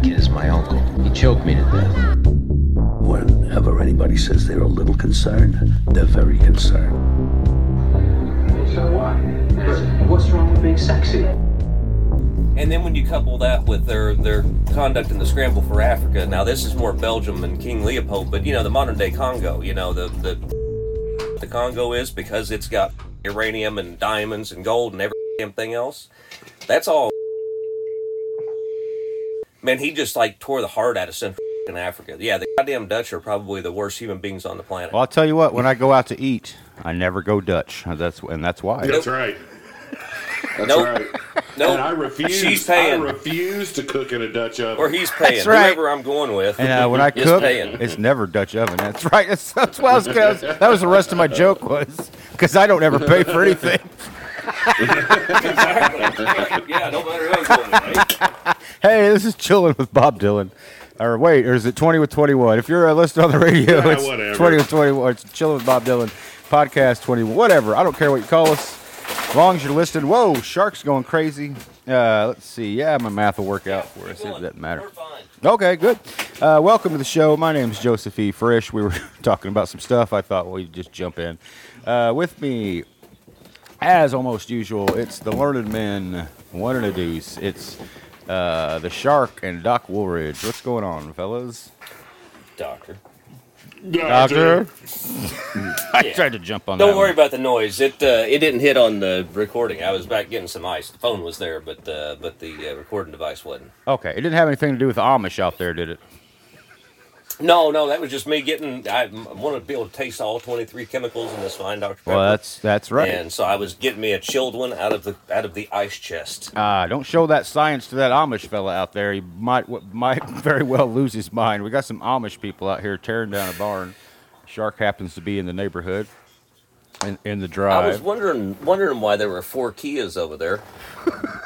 that kid is my uncle. He choked me to death. Whenever anybody says they're a little concerned, they're very concerned. So what? What's wrong with being sexy? And then when you couple that with their their conduct in the scramble for Africa, now this is more Belgium and King Leopold, but you know the modern day Congo, you know the the the Congo is because it's got uranium and diamonds and gold and every damn thing else. That's all. Man, he just like tore the heart out of Central Africa. Yeah, the goddamn Dutch are probably the worst human beings on the planet. Well, I'll tell you what. When I go out to eat, I never go Dutch. That's and that's why. That's right. That's Nope. right. Nope. And I refuse. She's paying. I refuse to cook in a Dutch oven. or he's paying. That's right. Whoever I'm going with. And uh, when I cook, paying. it's never Dutch oven. That's right. That's, that's what I was That was the rest of my joke was because I don't ever pay for anything. Yeah, no matter who going. Right? Hey, this is chilling with Bob Dylan. Or wait, or is it twenty with twenty one? If you're a listener on the radio, Yeah, it's whatever. twenty with twenty one. It's chilling with Bob Dylan podcast twenty whatever. I don't care what you call us, as long as you're listed. Whoa, sharks going crazy. Uh, let's see. Yeah, my math will work out for us. It doesn't matter. Okay, good. Uh, welcome to the show. My name is Joseph E. Frisch. We were talking about some stuff. I thought we'd just jump in. Uh, with me, as almost usual, it's the learned men, one and a deuce. It's uh, the shark and Doc Woolridge. What's going on, fellas? Doctor. Doctor? I Yeah. tried to jump on Don't that worry one. about the noise. It uh, it didn't hit on the recording. I was back getting some ice. The phone was there, but uh, but the uh, recording device wasn't. Okay, it didn't have anything to do with the Amish out there, did it? No, no, that was just me getting. I wanted to be able to taste all twenty three chemicals in this fine Dr Pepper. Well, that's that's right. And so I was getting me a chilled one out of the out of the ice chest. Uh, don't show that science to that Amish fella out there. He might might very well lose his mind. We got some Amish people out here tearing down a barn. Shark happens to be in the neighborhood, in, in the drive. I was wondering wondering why there were four Kias over there.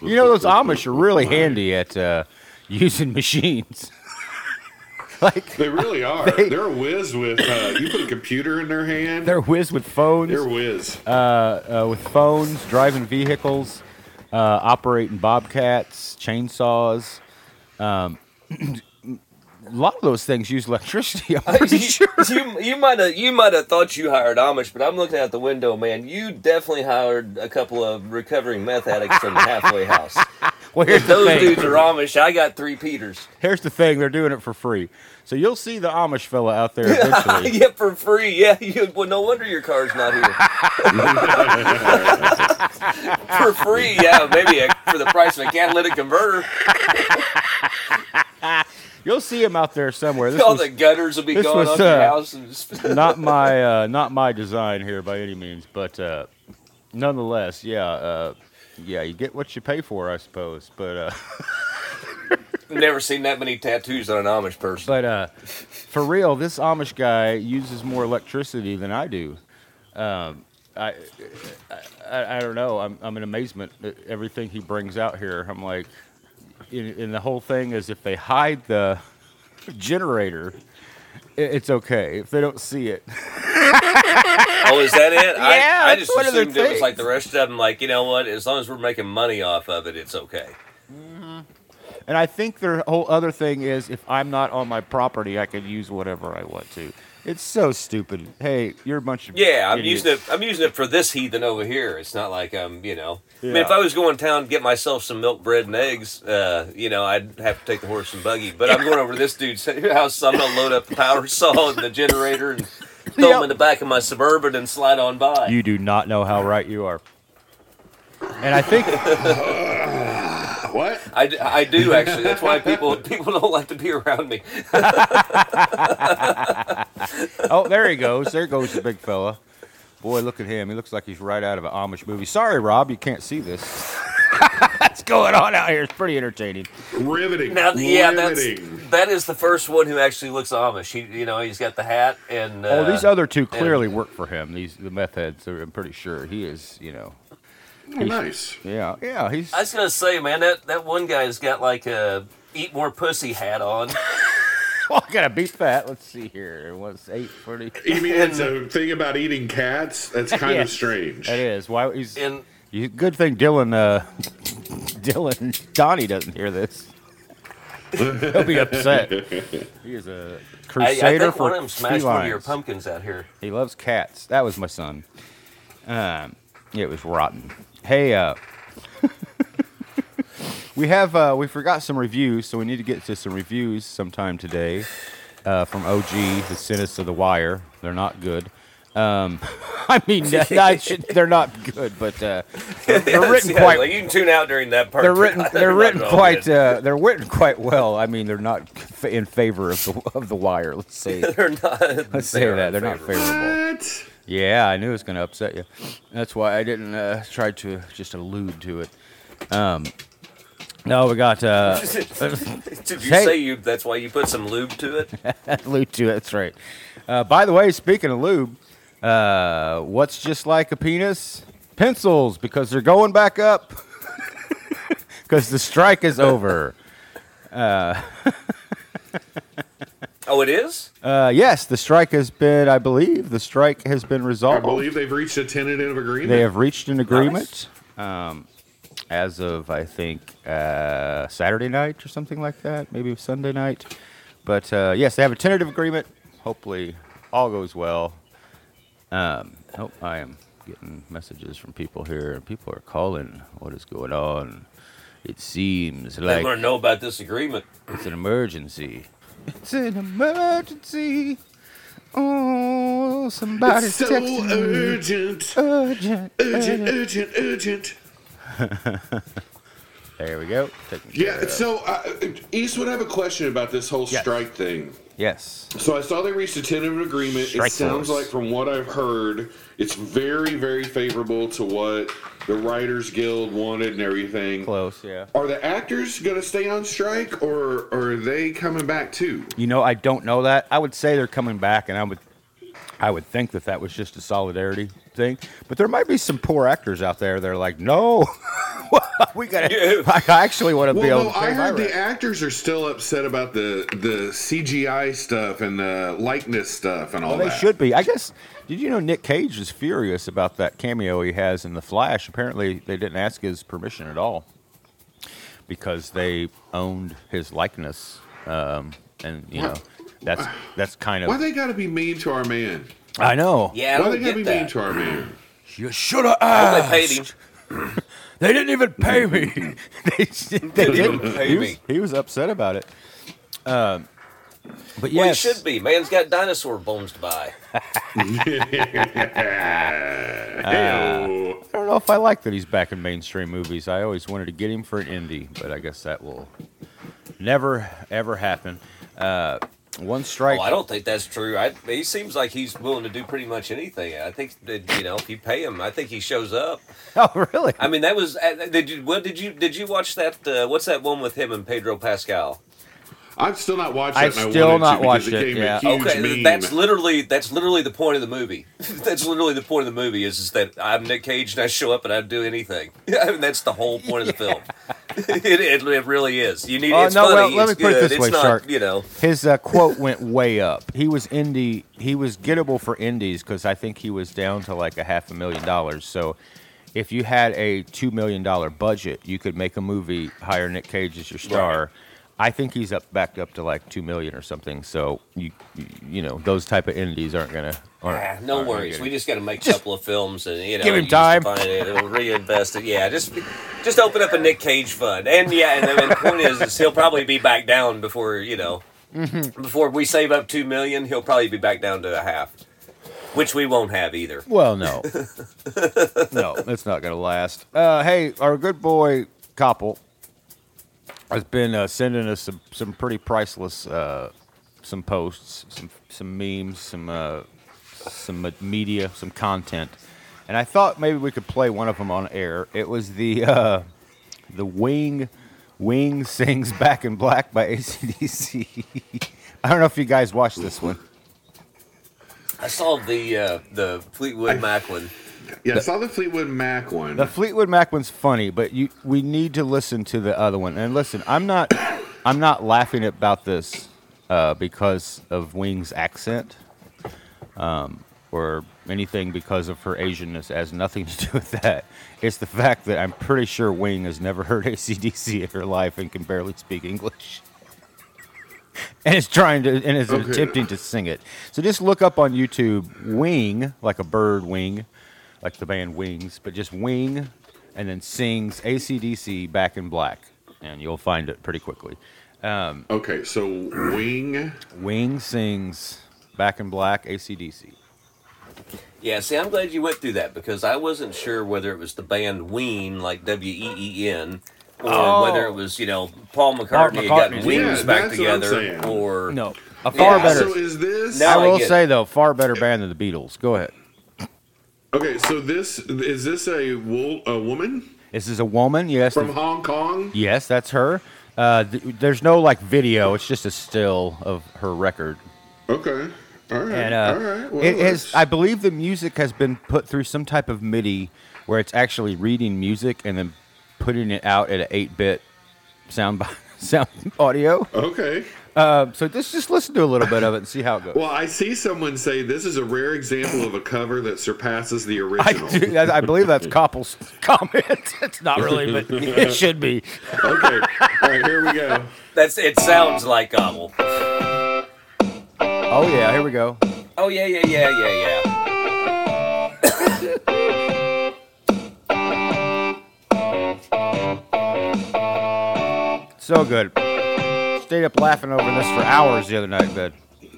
You know those Amish are really handy at uh, using machines. like They really are. They- They, are whiz with. Uh, you put a computer in their hand. they're whiz with phones, They're whiz. uh, uh, with phones, driving vehicles, uh, operating bobcats, chainsaws. Um, a lot of those things use electricity. I'm pretty you, sure. you you might have you might have thought you hired Amish, but I'm looking out the window, man. You definitely hired a couple of recovering meth addicts from the halfway house. Well, here's If those thing. dudes are Amish, I got three Peters. Here's the thing: they're doing it for free. So you'll see the Amish fella out there eventually. yeah, for free. Yeah, you, well, no wonder your car's not here. for free, yeah, maybe a, for the price of a catalytic converter. You'll see him out there somewhere. This All was the gutters will be going was, on your uh, house. And not my uh, not my design here by any means, but uh, nonetheless, yeah, uh, yeah, you get what you pay for, I suppose. But uh, never seen that many tattoos on an Amish person. but uh, for real, this Amish guy uses more electricity than I do. Um, I, I I don't know. I'm I'm in amazement at everything he brings out here. I'm like, and the whole thing is if they hide the generator, it's okay. If they don't see it, Oh, is that it? Yeah, I, I just assumed it was like the rest of them. Like, you know what? As long as we're making money off of it, it's okay. And I think their whole other thing is if I'm not on my property, I can use whatever I want to. It's so stupid. Hey, you're a bunch of Yeah, I'm idiots. using it. I'm using it for this heathen over here. It's not like I'm, you know. I mean, if I was going to town to get myself some milk, bread, and eggs, uh, you know, I'd have to take the horse and buggy. But I'm going over to this dude's house. So I'm gonna load up the power saw and the generator and throw Yep. them in the back of my suburban and slide on by. You do not know how right you are. And I think What? I, I do actually. That's why people people don't like to be around me. oh, there he goes. There goes the big fella. Boy, look at him. He looks like he's right out of an Amish movie. Sorry, Rob, you can't see this. What's going on out here? It's pretty entertaining. Riveting. Now, yeah, that's Riveting. that is the first one who actually looks Amish. He, you know, he's got the hat and. Uh, Oh, these other two and- clearly work for him. These the meth heads. I'm pretty sure he is. You know. Oh, nice. Yeah, yeah. He's. I was gonna say, man, that that one guy's got like a eat more pussy hat on. Oh, I gotta beat that. Let's see here. What's eight forty? You mean it's a thing about eating cats? That's kind Yeah. of strange. It is. Why he's. And You, good thing Dylan, uh, Dylan Donnie doesn't hear this. He'll be upset. He is a crusader I, think for one of them smashed one of your pumpkins out here. He loves cats. That was my son. Um, it was rotten. Hey, uh, we have uh, we forgot some reviews, so we need to get to some reviews sometime today uh, from OG, the Cynics of the Wire. They're not good. Um, I mean, not, they're not good, but uh, they're, they're written Yeah, quite. like, you can tune out during that part. They're written. They're written quite. Uh, they're written quite well. I mean, they're not in favor of the of the wire. Let's say. they're not. Let's say that they're not favorable. What? Yeah, I knew it was going to upset you. That's why I didn't uh, try to just allude to it. Um, no, we got uh, Did you Hey. say you? That's why you put some lube to it. lube to it. That's right. Uh, by the way, speaking of lube, uh, what's just like a penis? Pencils, because they're going back up. Because the strike is over. Uh, Oh, it is. Uh, yes, the strike has been. I believe the strike has been resolved. I believe they've reached a tentative agreement. They have reached an agreement um, as of, I think, uh, Saturday night or something like that, maybe Sunday night. But uh, yes, they have a tentative agreement. Hopefully, all goes well. Um, oh, I am getting messages from people here. People are calling. What is going on? It seems They like want to know about this agreement. it's an emergency. It's an emergency. Oh, somebody's It's so texting me. urgent, Urgent, urgent, urgent, urgent. There we go. Yeah. So, uh, Eastwood, I have a question about this whole Yes. strike thing. Yes. So I saw they reached a tentative agreement. Strike it sounds force. like, from what I've heard, it's very, very favorable to what the Writers Guild wanted and everything. Close, yeah. Are the actors going to stay on strike, or, or are they coming back too? You know, I don't know that. I would say they're coming back, and I would, I would think that that was just a solidarity thing. But there might be some poor actors out there that are like, no, we got to. Yeah. I actually want to be able no, to I heard the rent. actors are still upset about the the CGI stuff and the likeness stuff and all that. Well, they that. should be. I guess. Did you know Nick Cage is furious about that cameo he has in The Flash? Apparently, they didn't ask his permission at all because they owned his likeness, um, and you know, that's that's kind of. Why they got to be mean to our man? I know. Yeah, I Why don't they got to be get mean to our man? You should have asked. they paid him. They didn't even pay me. they, they didn't. pay he, was, me. he was upset about it. Um, but Well, he should be. Man's got dinosaur bones to buy. Hey-o. I don't know if I like that he's back in mainstream movies. I always wanted to get him for an indie, but I guess that will never ever happen. Uh, one strike. Oh, I don't think that's true. I, he seems like he's willing to do pretty much anything. I think that you know, if you pay him, I think he shows up. Oh, really? I mean, that was. uh, Did you? What did you? Did you watch that? Uh, what's that one with him and Pedro Pascal? I've still not watched I've it. and I still not to watched it. it, yeah. huge Okay, meme. that's literally that's literally the point of the movie. that's literally the point of the movie is, is that I'm Nick Cage and I show up and I do anything. I mean, that's the whole point of the film. it, it, it really is. You need. Oh, it's no, well, funny. let me it's put it good. this it's way, not, Shark. You know, His uh, quote went way up. He was indie. He was gettable for indies because I think he was down to like a half a million dollars. So, if you had a two million dollar budget, you could make a movie, hire Nick Cage as your star. I think he's up back up to like two million or something. So you you, you know those type of indies aren't gonna. Aren't, Ah, no aren't gonna worries. We just got to make a couple of films and you know give him time. money and reinvest it. Yeah, just just open up a Nick Cage fund. And yeah, and then the point is, is he'll probably be back down before you know Mm-hmm. before we save up two million. He'll probably be back down to a half, which we won't have either. Well, no, no, it's not gonna last. Uh, hey, our good boy Koppel has been uh, sending us some, some pretty priceless uh, some posts, some some memes, some uh, some media, some content, and I thought maybe we could play one of them on air. It was the uh, the Wing Wing sings "Back in Black" by ACDC. I don't know if you guys watched this one. I saw the uh, the Fleetwood Mac one. Yeah, I saw the Fleetwood Mac one. The Fleetwood Mac one's funny, but you we need to listen to the other one. And listen, I'm not I'm not laughing about this uh, because of Wing's accent, um, or anything because of her Asianness. It has nothing to do with that. It's the fact that I'm pretty sure Wing has never heard ACDC in her life and can barely speak English. and is trying to and is Okay. attempting to sing it. So just look up on YouTube "Wing" like a bird wing, like the band Wings, but just "Wing," and then sings ACDC "Back in Black," and you'll find it pretty quickly. Um, okay, so Wing. Wing sings "Back in Black" ACDC. Yeah, see, I'm glad you went through that because I wasn't sure whether it was the band Ween, like W E E N, or Oh. whether it was, you know, Paul McCartney, had gotten wings Yeah, back that's what I'm together. Or No, a far Yeah, better. So is this Now I I will get say though, far better band than the Beatles. Go ahead. Okay? So this is this a wo- a woman This is a woman. Yes. from the- Hong Kong? Yes, that's her. Uh, th- there's no like video. It's just a still of her record. Okay, all right, And uh, all right. Well, it is. that's- I believe the music has been put through some type of MIDI where it's actually reading music and then putting it out at an 8-bit sound sound audio. okay. Uh, so just just listen to a little bit of it and see how it goes. Well, I see someone say this is a rare example of a cover that surpasses the I, original. do, I I believe that's Koppel's comment. it's not really, but it should be. okay, all right, here we go. that's it. Sounds like Gobble. Oh yeah, here we go. Oh yeah, yeah, yeah, yeah, yeah. So good. Stayed up laughing over this for hours the other night in bed.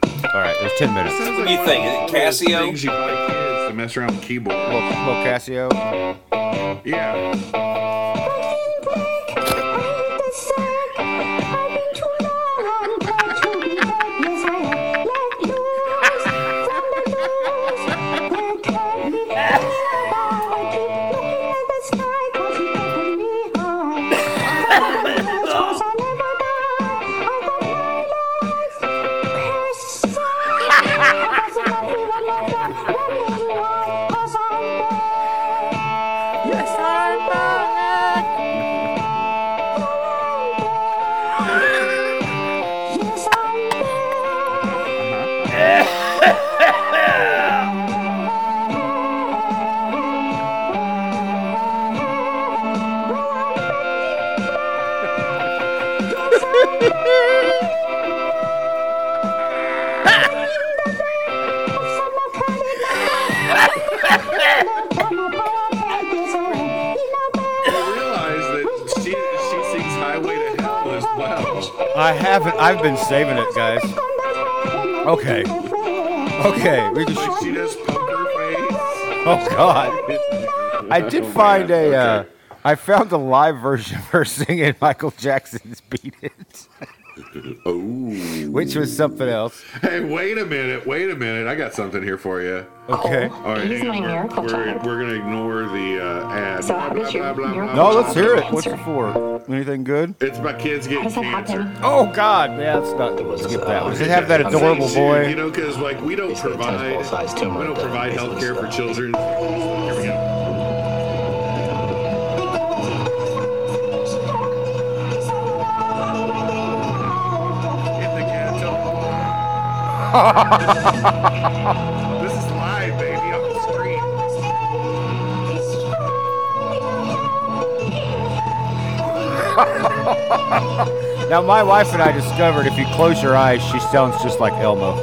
All right, it was 10 minutes. What do you think? Is it one of those Casio? Things you buy kids to mess around with keyboard. Little, little Casio. Yeah. I haven't. I've been saving it, guys. Okay. Okay. We Like just, she does poker face. oh God. I did find a. Uh, I found a live version of her singing Michael Jackson's "Beat It," Oh. which was something else. Hey, wait a minute. Wait a minute. I got something here for you. Okay. All right, He's hang on. my miracle we're, child. we're gonna ignore the uh, ad. So how does your miracle No, let's hear it. What's it for? Anything good? It's my kids How getting cancer. happen? Oh God, yeah, let's not skip that. Does it have that adorable boy? You know, because like we don't provide, we don't provide makes health care for slow. children. this is live, baby, on the screen. Now, my wife and I discovered if you close your eyes, she sounds just like Elmo.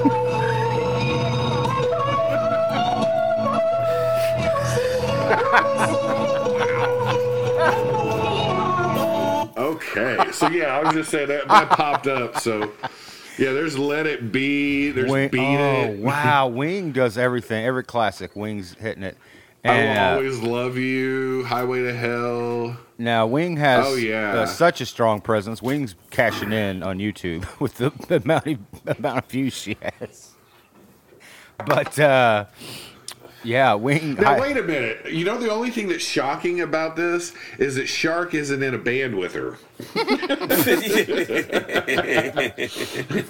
Okay, so yeah, I was just saying that, that popped up. So yeah, there's Let It Be. There's Wing, Beat oh It. wow, Wing does everything. Every classic, Wing's hitting it. I will And uh, always love you. Highway to Hell. now Wing has Oh, yeah. uh, such a strong presence. Wing's cashing in on YouTube with the amount of, amount of views she has. But uh, yeah, Wing. Now I- wait a minute. You know the only thing that's shocking about this is that Shark isn't in a band with her. for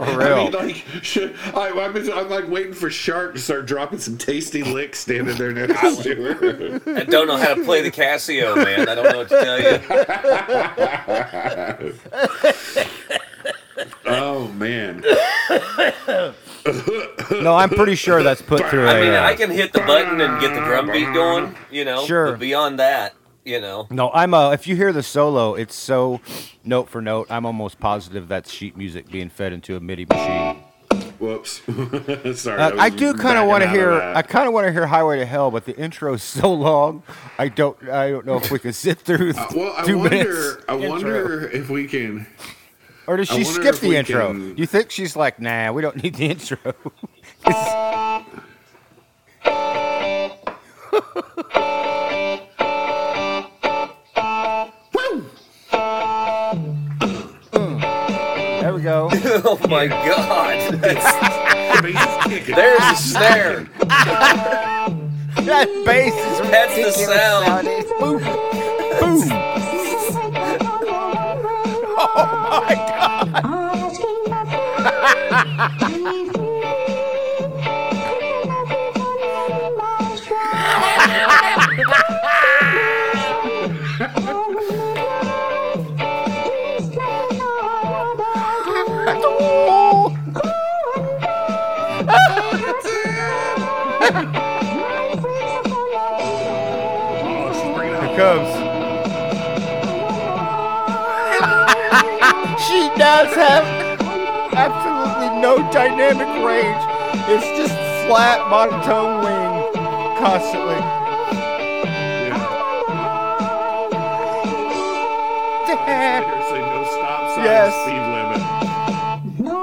I real. mean, like, sh- I, I'm, I'm like waiting for Shark to start dropping some tasty licks standing there next to her. I don't know how to play the Casio, man. I don't know what to tell you. oh man. no, I'm pretty sure that's put through I a. mean, uh, I can hit the button and get the drum beat going, you know. Sure. But beyond that, You know. No, I'm a. if you hear the solo, it's so note for note. I'm almost positive that's sheet music being fed into a MIDI machine. Whoops. Sorry. Uh, I was do kind of want to hear. I kind of want to hear Highway to Hell, but the intro is so long. I don't. I don't know if we can sit through Uh, well, I two wonder. minutes. I intro. wonder if we can. Or does she skip the intro? can- You think she's like, nah, we don't need the intro. there we go. Oh my God. That's- Bass is kicking. There's the snare. that bass is That's the ridiculous sound. nowadays. Boom, boom. Oh Here comes. she does have no dynamic range. It's just flat monotone wing constantly. Here, say no stop sign, Yes. speed limit.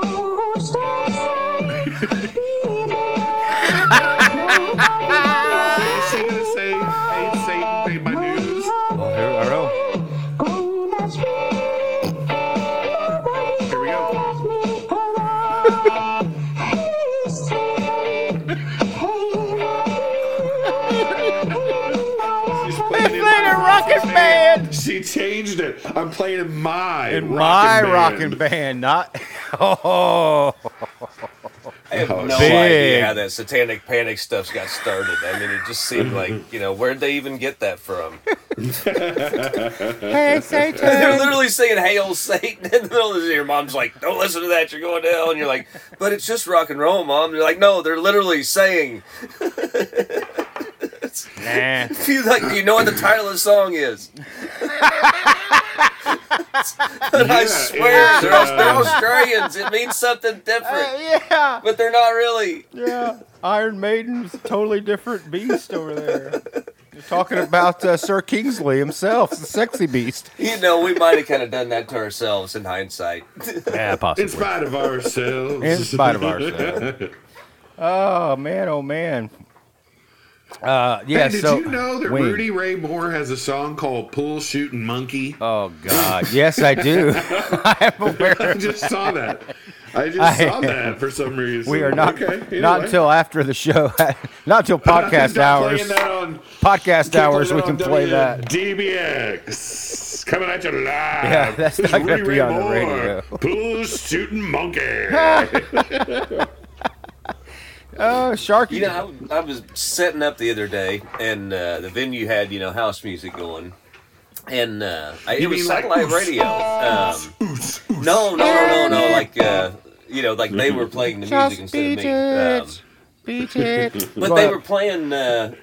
Is she gonna say, "Hey Satan, pay my dues"? I'm playing in my In rockin' my band. rocking band, not. Oh, I have oh, no Big. idea how that satanic panic stuff's got started. I mean, it just seemed like, you know, where'd they even get that from? hey Satan! They're literally saying "Hail Satan" in the middle of this. Your mom's like, "Don't listen to that. You're going to hell." And you're like, "But it's just rock and roll, mom." You're like, "No, they're literally saying." Nah. You like, you know what the title of the song is? but I swear, it's, they're, Aus- they're uh, Australians. It means something different, Uh, yeah, but they're not really. yeah. Iron Maiden's a totally different beast over there. You're talking about uh, Sir Kingsley himself, the sexy beast. You know, we might have kind of done that to ourselves in hindsight. Yeah, possibly. In spite of ourselves. In spite of ourselves. Oh man, oh man. Uh, yeah. Hey, did so you know that Wing. Rudy Ray Moore has a song called "Pool Shooting Monkey"? Oh God, yes, I do. I am aware. I just saw that. I just I- saw that for some reason. we are not okay, anyway. not until after the show, not until podcast hours. Podcast hours, we can play that. DBX coming at you live. Yeah, that's not gonna Rudy be Ray on the radio. Pool Shooting Monkey. Oh, Sharky. You know, I, I was setting up the other day, and uh, the venue had you know house music going, and uh, I, it You was mean like satellite radio. Um, no, no, no, no, no. Like uh, you know, like they were playing the music Just instead beat of me. Um, it. Beat it. but they were playing uh,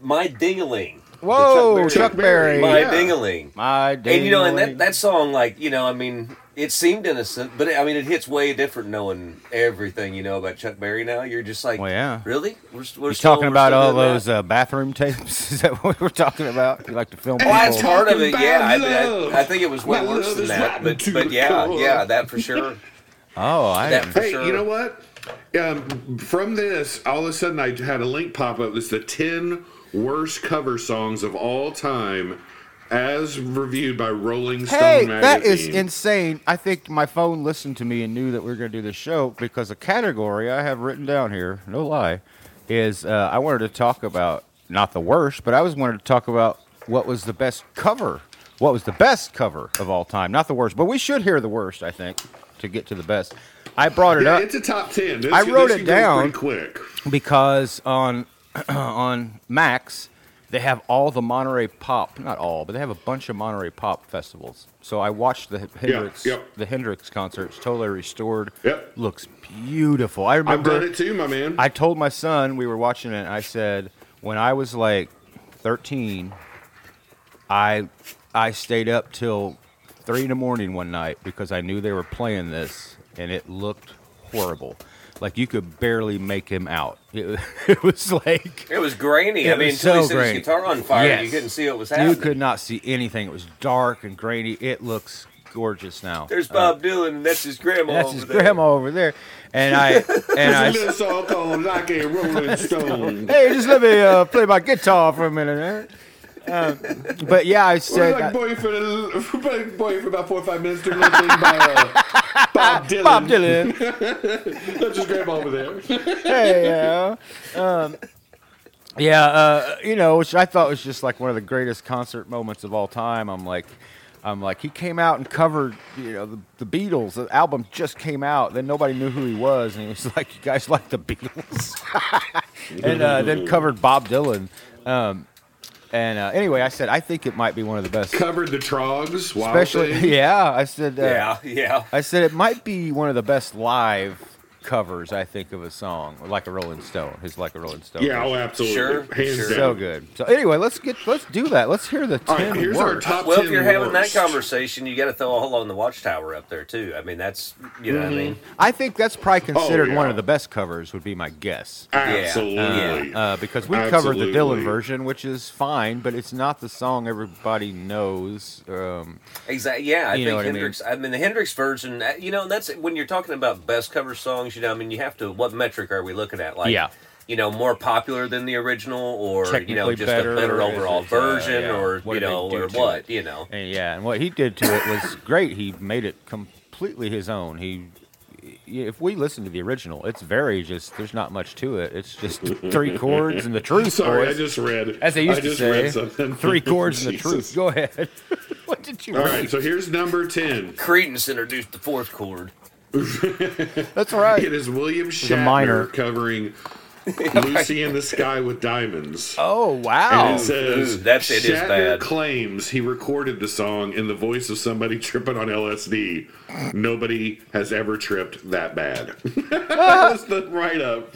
"My Dingaling." Whoa, Chuck Chuck Berry. My Yeah. Dingaling. My And you know, and that, that song, like, you know, I mean, it seemed innocent, but it, I mean, it hits way different knowing everything you know about Chuck Berry now. You're just like, Well, yeah. really? We're, st- we're You still, talking we're about still all those uh, bathroom tapes? Is that what we're talking about? You like to film Well, that's part of it. Yeah, I. I, I think it was way My worse than that. But, but yeah, core. yeah, that for sure. Oh, I That for Hey, sure. you know what? Um, from this, all of a sudden, I had a link pop up. It's the ten worst cover songs of all time, as reviewed by Rolling Stone Hey, magazine. that is insane. I think my phone listened to me and knew that we were going to do this show because a category I have written down here, no lie, is uh, I wanted to talk about not the worst, but I was wanted to talk about what was the best cover. What was the best cover of all time? Not the worst, but we should hear the worst, I think, to get to the best. I brought it Yeah, up. it's a top ten. This, I wrote it down. quick. because on on Max they have all the Monterey Pop, not all, but they have a bunch of Monterey Pop festivals. So I watched the Hendrix yep. the Hendrix concerts, totally restored. Yep. Looks beautiful. I I've done it too, my man. I told my son we were watching it. I said when I was like 13, I I stayed up till three in the morning one night because I knew they were playing this, and it looked horrible. Like you could barely make him out. It, it was like It was grainy. It I mean, until he so set his guitar on fire, you couldn't see what was happening. you could not see anything. It was dark and grainy. It looks gorgeous now. There's Bob Dylan, and that's his grandma. That's over his there. grandma over there, and I and I. A song called Like a Rolling Stone. Hey, just let me uh, play my guitar for a minute. eh? Um, but yeah, I said like boy for, about four or five minutes to listen by uh, Bob Dylan. Bob Dylan. That's his grandma over there. hey, yeah. Um, yeah, uh, you know, which I thought was just like one of the greatest concert moments of all time. I'm like, I'm like, he came out and covered, you know, the, the Beatles. The album just came out. Then nobody knew who he was, and he was like, "You guys like the Beatles?" and uh, then covered Bob Dylan. Um, and uh, anyway, I said I think it might be one of the best, Covered the Troggs. Especially. Thing. Yeah, I said. Uh, Yeah, yeah. I said it might be one of the best live covers I think of a song, like a Rolling Stone. His like a Rolling Stone. Yeah, oh, absolutely. Sure, Hands sure. down. so good. So anyway, let's get let's do that. Let's hear the ten right, here's our top Well, 10 if you're having that conversation, you got to throw a hole on the Watchtower up there too. I mean, that's you know what I mean. I think that's probably considered Oh, yeah. one of the best covers. Would be my guess. Absolutely. Uh, because we covered the Dylan version, which is fine, but it's not the song everybody knows. Um, Exactly. Yeah, I You know think what I mean? Hendrix. I mean? the Hendrix version. uh, You know, that's when you're talking about best cover songs. You know, I mean, you have to. What metric are we looking at? Like, Yeah. you know, more popular than the original, or you know, just better, a better overall it, uh, version, yeah. or What you know, or what? it? You know. and yeah, and what he did to it was great. He made it completely his own. He, if we listen to the original, it's very just. There's not much to it. It's just three chords and the truth. Sorry, boys. I just read. As they used I to just say, read something. three chords and the truth. Go ahead. what did you All read? right, so here's number 10. Creedence introduced the fourth chord. That's right. It is William a minor. Shatner covering Lucy in the Sky with Diamonds. Oh wow! And it says, Ooh, that's- it is Shatner bad. claims he recorded the song in the voice of somebody tripping on LSD. Nobody has ever tripped that bad. That's the write up.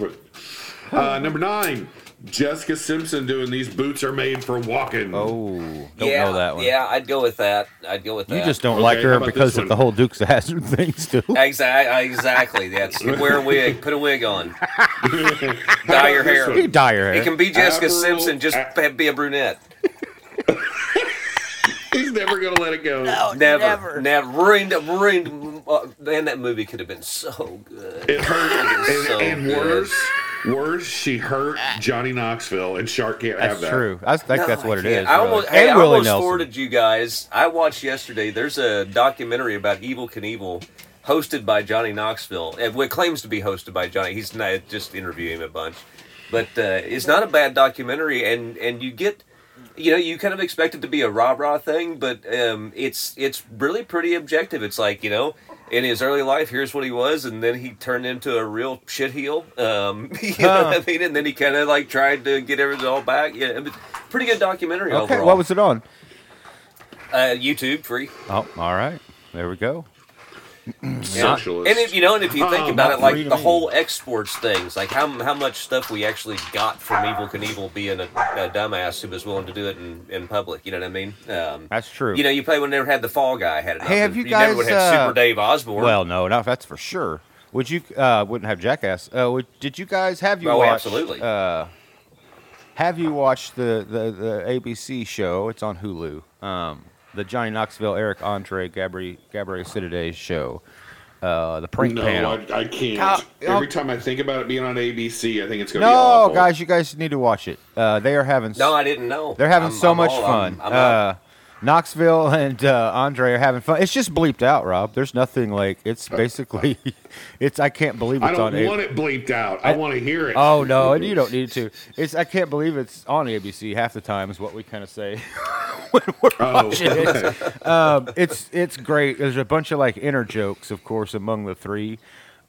Uh, number nine, Jessica Simpson doing These Boots Are Made for Walking. oh, don't yeah, know that one. Yeah, I'd go with that. I'd go with that. You just don't Okay, like her because of the whole Dukes of Hazzard things too. Exactly. Exactly. That's wear a wig. Put a wig on. Dye your hair. You dye your hair. It can be Jessica Avril- Simpson. Just A- be a brunette. He's never going to let it go. Never, never, ruined, ruined. Uh, man, that movie could have been so good. It hurt. And, so and worse, worse, she hurt Johnny Knoxville, and Shark can't That's have that. true. I think No, that's what it I can't. I really. almost, hey, I Willie almost Nelson. forwarded you guys. I watched yesterday. There's a documentary about Evel Knievel, hosted by Johnny Knoxville. and What claims to be hosted by Johnny. He's not just interviewing him a bunch, but uh, it's not a bad documentary. And and you get, you know, you kind of expect it to be a rah rah thing, but um, it's it's really pretty objective. It's like you know. In his early life, here's what he was, and then he turned into a real shitheel. Um, you know what I mean? And then he kind of like tried to get everything all back. Yeah, it was pretty good documentary Okay, overall. what was it on? Uh, YouTube free. Oh, all right. There we go. Socialist. And if you know, and if you think Um, about it, like the me. whole exports things, like how how much stuff we actually got from Evel Knievel being a, a dumbass who was willing to do it in, in public. You know what I mean? Um, That's true. You know, you play when they never had the Fall Guy had it. Hey, have and you never would guys, have uh, Super Dave Osborne. well, no, not that's for sure. Would you? Uh, wouldn't have Jackass. Uh, would, did you guys have you Oh, watched? absolutely. Uh, have you watched the, the the ABC show? It's on Hulu. Um, the Johnny Knoxville, Eric Andre, Gabriel Gabriel Sidides show. Uh, the prank no, panel. I, I can't. How- Every how- time I think about it being on ABC, I think it's going to be no, awful. guys, you guys need to watch it. Uh, they are having. no, I didn't know. They're having I'm- so I'm much all- fun. I'm, I'm uh, Knoxville and uh, Andre are having fun. It's just bleeped out, Rob. There's nothing like. It's basically. It's. I can't believe it's on. I don't on. A- want it bleeped out. I, want to hear it. Oh no, and you don't need to. It's. I can't believe it's on ABC. Half the time is what we kind of say when we're Oh, watching it. Um, it's it's great. There's a bunch of like inner jokes, of course, among the three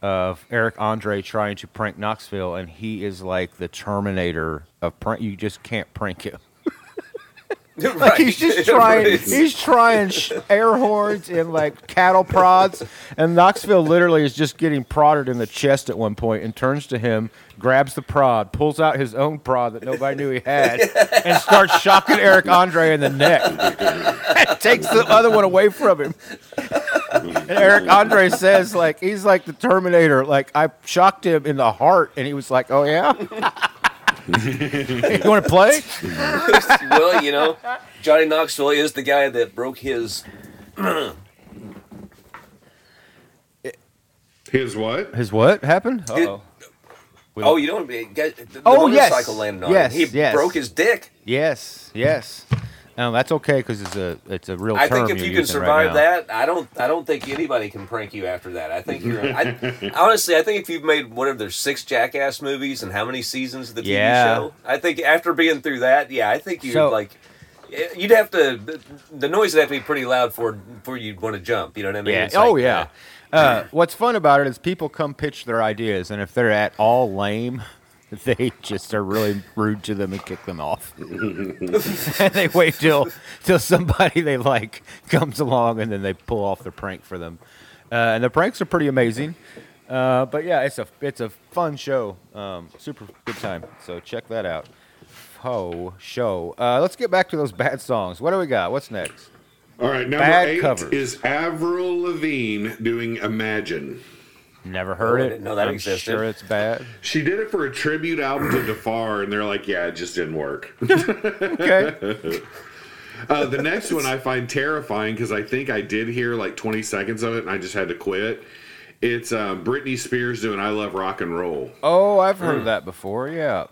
of Eric Andre trying to prank Knoxville, and he is like the Terminator of prank. You just can't prank him. Like Right. he's just trying. He's trying air horns and like cattle prods, and Knoxville literally is just getting prodded in the chest at one point, and turns to him, grabs the prod, pulls out his own prod that nobody knew he had, and starts shocking Eric Andre in the neck. and takes the other one away from him. And Eric Andre says, like he's like the Terminator. Like I shocked him in the heart, and he was like, "Oh yeah." You want to play? well, you know, Johnny Knoxville is the guy that broke his. His what? His what happened? Uh-oh. Oh, you don't. The, the Oh, yes. motorcycle landed on Yes, him. He yes. broke his dick. Yes, yes. No, that's okay because it's a it's a real I term think if you're you can using right survive that, I don't. I don't think anybody can prank you after that. I think you're. I, honestly, I think if you've made whatever there's six Jackass movies and how many seasons of the TV Yeah. show, I think after being through that, yeah, I think you'd So- like. You'd have to. The noise would have to be pretty loud for for you'd want to jump. You know what I mean? Yeah. It's oh like, yeah. Uh, what's fun about it is people come pitch their ideas, and if they're at all lame, they just are really rude to them and kick them off. and they wait till till somebody they like comes along, and then they pull off the prank for them. Uh, and the pranks are pretty amazing. Uh, but yeah, it's a it's a fun show. Um, super good time. So check that out. Ho show. Uh, let's get back to those bad songs. What do we got? What's next? All right, number Bad eight covers. is Avril Lavigne doing Imagine. Never heard Oh, I it. didn't know that I'm existed. Sure, it's bad. She did it for a tribute album to Darfur, and they're like, yeah, it just didn't work. Okay. Uh, the next one I find terrifying because I think I did hear like 20 seconds of it and I just had to quit. It's um, Britney Spears doing I Love Rock and Roll. Oh, I've heard of that before. Yeah.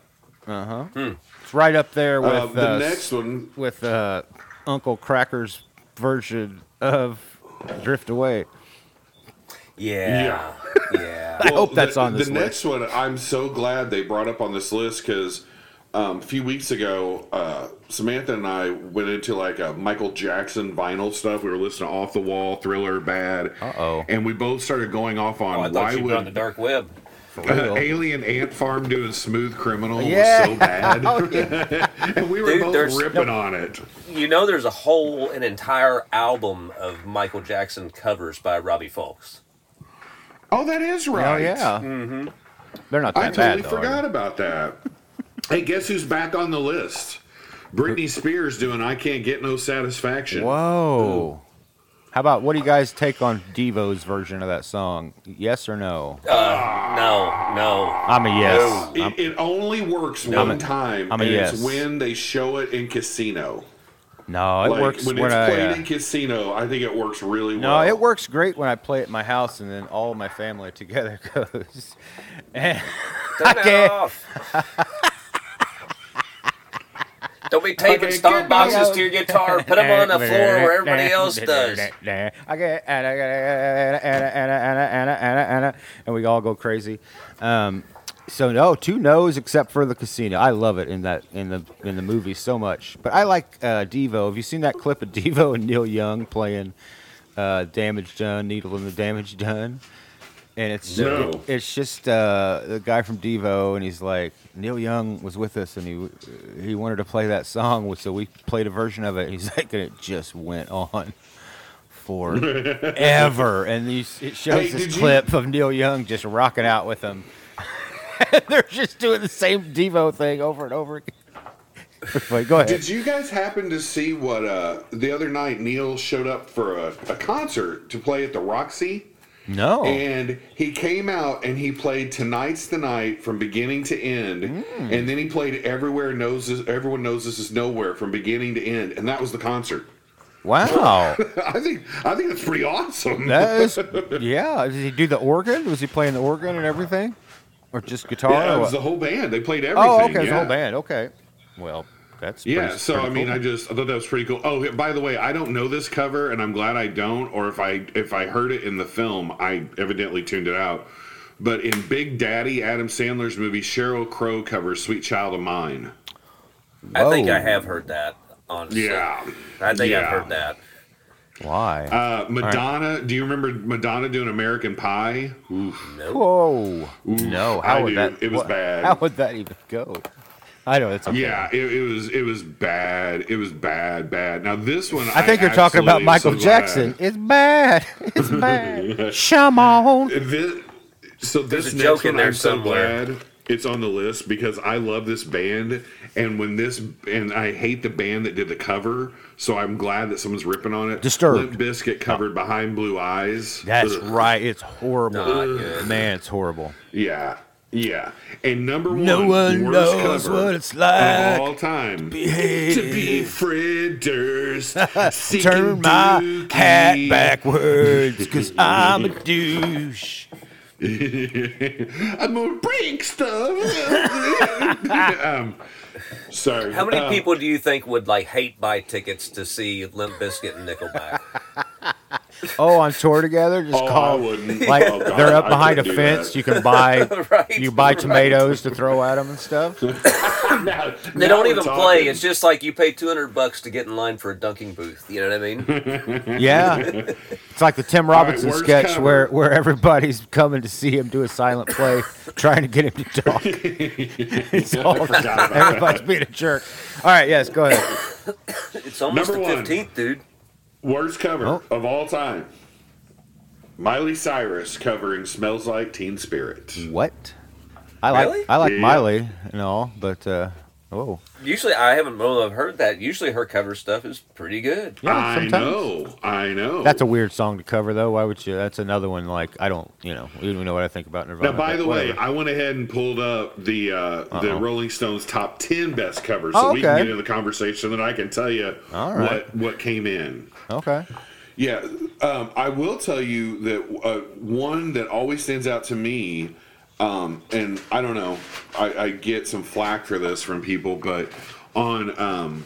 Uh huh. It's right up there with Uh, the uh, next one, with uh, Uncle Kracker's version of "Drift Away." Yeah. Yeah. I hope that's the, on this The list. next one, I'm so glad they brought up on this list because um, a few weeks ago, uh, Samantha and I went into like a Michael Jackson vinyl stuff. We were listening to Off the Wall, Thriller, Bad. Uh-oh. And we both started going off on Oh, I why you were on the dark web. Uh. Alien Ant Farm doing Smooth Criminal Yeah. was so bad. Oh, yeah. and we were Dude, both there's- ripping on it. You know, there's a whole, an entire album of Michael Jackson covers by Robbie Fulks. Oh, that is right. Oh yeah. Mm-hmm. They're not that I totally bad. though, forgot they? about that. hey, guess who's back on the list? Britney Spears doing "I Can't Get No Satisfaction." Whoa. How about what do you guys take on Devo's version of that song? Yes or no? Uh, no, no. I'm a yes. It, it only works I'm one a- time, I'm a and yes. it's when they show it in casino. No, it like, works when, when it's I, played uh, in casino. I think it works really no, well. No, it works great when I play at my house and then all my family together goes. And Turn I can't. off. Don't be taping stock boxes to your guitar. Put them on the floor where everybody else does. I get and we all go crazy. Um, so no, two no's except for the casino. I love it in that in the in the movie so much. But I like uh, Devo. Have you seen that clip of Devo and Neil Young playing uh, "Damage Done"? Needle in the Damage Done. And it's No. it's just uh, the guy from Devo, and he's like Neil Young was with us, and he he wanted to play that song, so we played a version of it. He's like, and it just went on forever, and these, it shows Hey, this did you- clip of Neil Young just rocking out with him. They're just doing the same Devo thing over and over again. Wait, go ahead. Did you guys happen to see what uh, the other night Neil showed up for a, a concert to play at the Roxy? no. And he came out and he played "Tonight's the Night" from beginning to end, Mm. and then he played "Everywhere Knows This, Everyone Knows This Is Nowhere" from beginning to end, and that was the concert. wow. I think I think that's pretty awesome. That is, yeah. Did he do the organ? Was he playing the organ and everything, or just guitar? yeah, it was the whole band. They played everything. oh, okay, it was the whole band. Okay. Well, that's Yeah, pretty- so pretty I mean, cool. I just I thought that was pretty cool. Oh, by the way, I don't know this cover, and I'm glad I don't. Or if I if I heard it in the film, I evidently tuned it out. But in Big Daddy, Adam Sandler's movie, Sheryl Crow covers "Sweet Child of Mine." I think I have heard that. Honestly, Yeah, I think I've heard that. Why? Uh, Madonna, do you remember Madonna doing American Pie? Oof. Nope. Whoa. no, how I would do. that? It was what- bad. How would that even go? I know it's okay. Yeah, it, it was it was bad. It was bad, bad. Now this one, I think you're talking about Michael so glad. Jackson. It's bad. It's bad. Come on. This, so this There's a next joke in there I'm so somewhere. glad it's on the list because I love this band, and when this and I hate the band that did the cover, so I'm glad that someone's ripping on it. Disturbed. Limp Bizkit covered behind Blue Eyes. That's Ugh. right. It's horrible. Man, it's horrible. Yeah, yeah. And number one, No one worst knows cover what it's like of all time be to be fritters. Turn my dookie. hat backwards because I'm a douche. I'm gonna break stuff. um, sorry. How many Uh, people do you think would like hate buy tickets to see Limp Bizkit and Nickelback? Oh, on tour together? Just Oh, I call. wouldn't. Like Oh, God, they're up I behind a fence. that. You can buy. right. You buy right. tomatoes to throw at them and stuff. Now- They now don't even talking. play. It's just like you pay two hundred bucks to get in line for a dunking booth. You know what I mean? Yeah, it's like the Tim right, Robinson worst sketch cover. where where everybody's coming to see him do a silent play, trying to get him to talk. It's all forgot about everybody's being a jerk. All right, yes, go ahead. It's almost Number the fifteenth, dude. Worst cover Oh. of all time. Miley Cyrus covering "Smells Like Teen Spirit." What? I like Really? I like Yeah. Miley and all, but uh, oh, Usually, I haven't well, I've heard that. Usually, her cover stuff is pretty good. yeah, I sometimes. know, I know. That's a weird song to cover, though. Why would you? That's another one. Like I don't, you know, you don't know what I think about Nirvana. Now, by the way. I went ahead and pulled up the uh, the Rolling Stones top ten best covers, Oh, so we can okay. get into the conversation, and I can tell you All right. what what came in. okay, Yeah, um, I will tell you that uh, one that always stands out to me, um, and I don't know, I, I get some flack for this from people, but on um,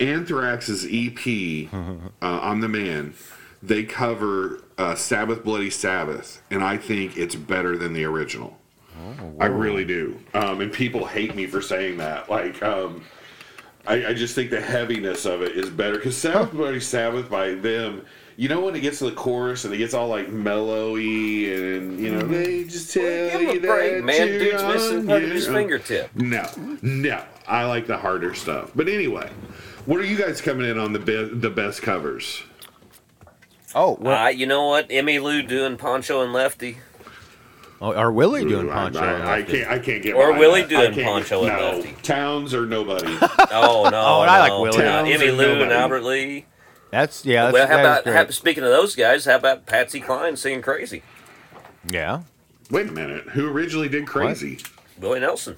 Anthrax's EP, uh, "I'm the Man," they cover uh, "Sabbath Bloody Sabbath," and I think it's better than the original. I really do, um, and people hate me for saying that. Like, um, I, I just think the heaviness of it is better because Sabbath Bloody Sabbath by them. You know when it gets to the chorus and it gets all like mellowy and you know they just tell Give him you a break, that man. Dude's missing part of his fingertip. No, no, I like the harder stuff. But anyway, what are you guys coming in on the be- the best covers? oh, well, Uh, you know what? Emmy Lou doing Pancho and Lefty. oh, or Willie doing Ooh, I- Pancho? I, and I can't. I can't get. Or Willie that. Doing can't Pancho get, and no, Lefty. Townes or nobody. Oh no! Oh, and I like no. Willie. Emmy Townes or Lou and. Albert Lee. That's yeah. That's, well, how that is about how, speaking of those guys? How about Patsy Cline singing "Crazy"? yeah, Wait a minute. Who originally did Crazy? Willie Nelson.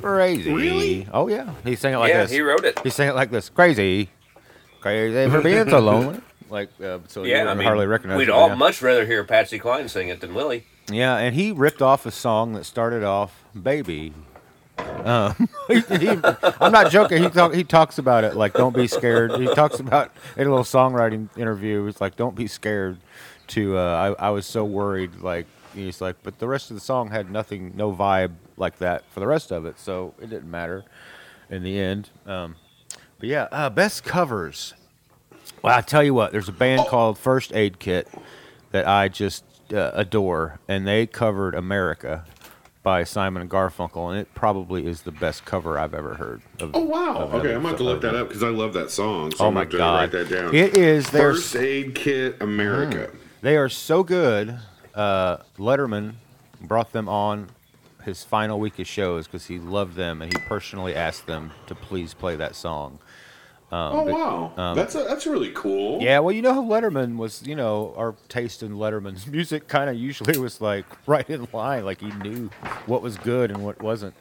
crazy. Really? Oh yeah, he sang it like yeah, this. he wrote it. He sang it like this. Crazy, crazy for being so lonely. Like uh, so, you Yeah, I mean, hardly recognize. we'd it, all yeah. much rather hear Patsy Cline sing it than Willie. Yeah, and he ripped off a song that started off "Baby." Um, he, he, I'm not joking. He talk, he talks about it like "Don't be scared." He talks about in a little songwriting interview. It's like "Don't be scared." To uh, I, I was so worried. Like he's like, but the rest of the song had nothing, no vibe like that for the rest of it, so it didn't matter in the end. Um, but yeah, uh, best covers. Well, I tell you what, there's a band called First Aid Kit that I just uh, adore, and they covered "America" by Simon and Garfunkel, and it probably is the best cover I've ever heard. Of, Oh wow! of Okay. I'm about to look that up because I love that song. So Oh I'm my god, write that down. it is. First Aid Kit America. They are so good. Uh, Letterman brought them on his final week of shows because he loved them and he personally asked them to please play that song. Oh wow, that's a, that's really cool. Um, Yeah, well, you know, how Letterman was, you know, our taste in Letterman's music kind of usually was like right in line. Like he knew what was good and what wasn't.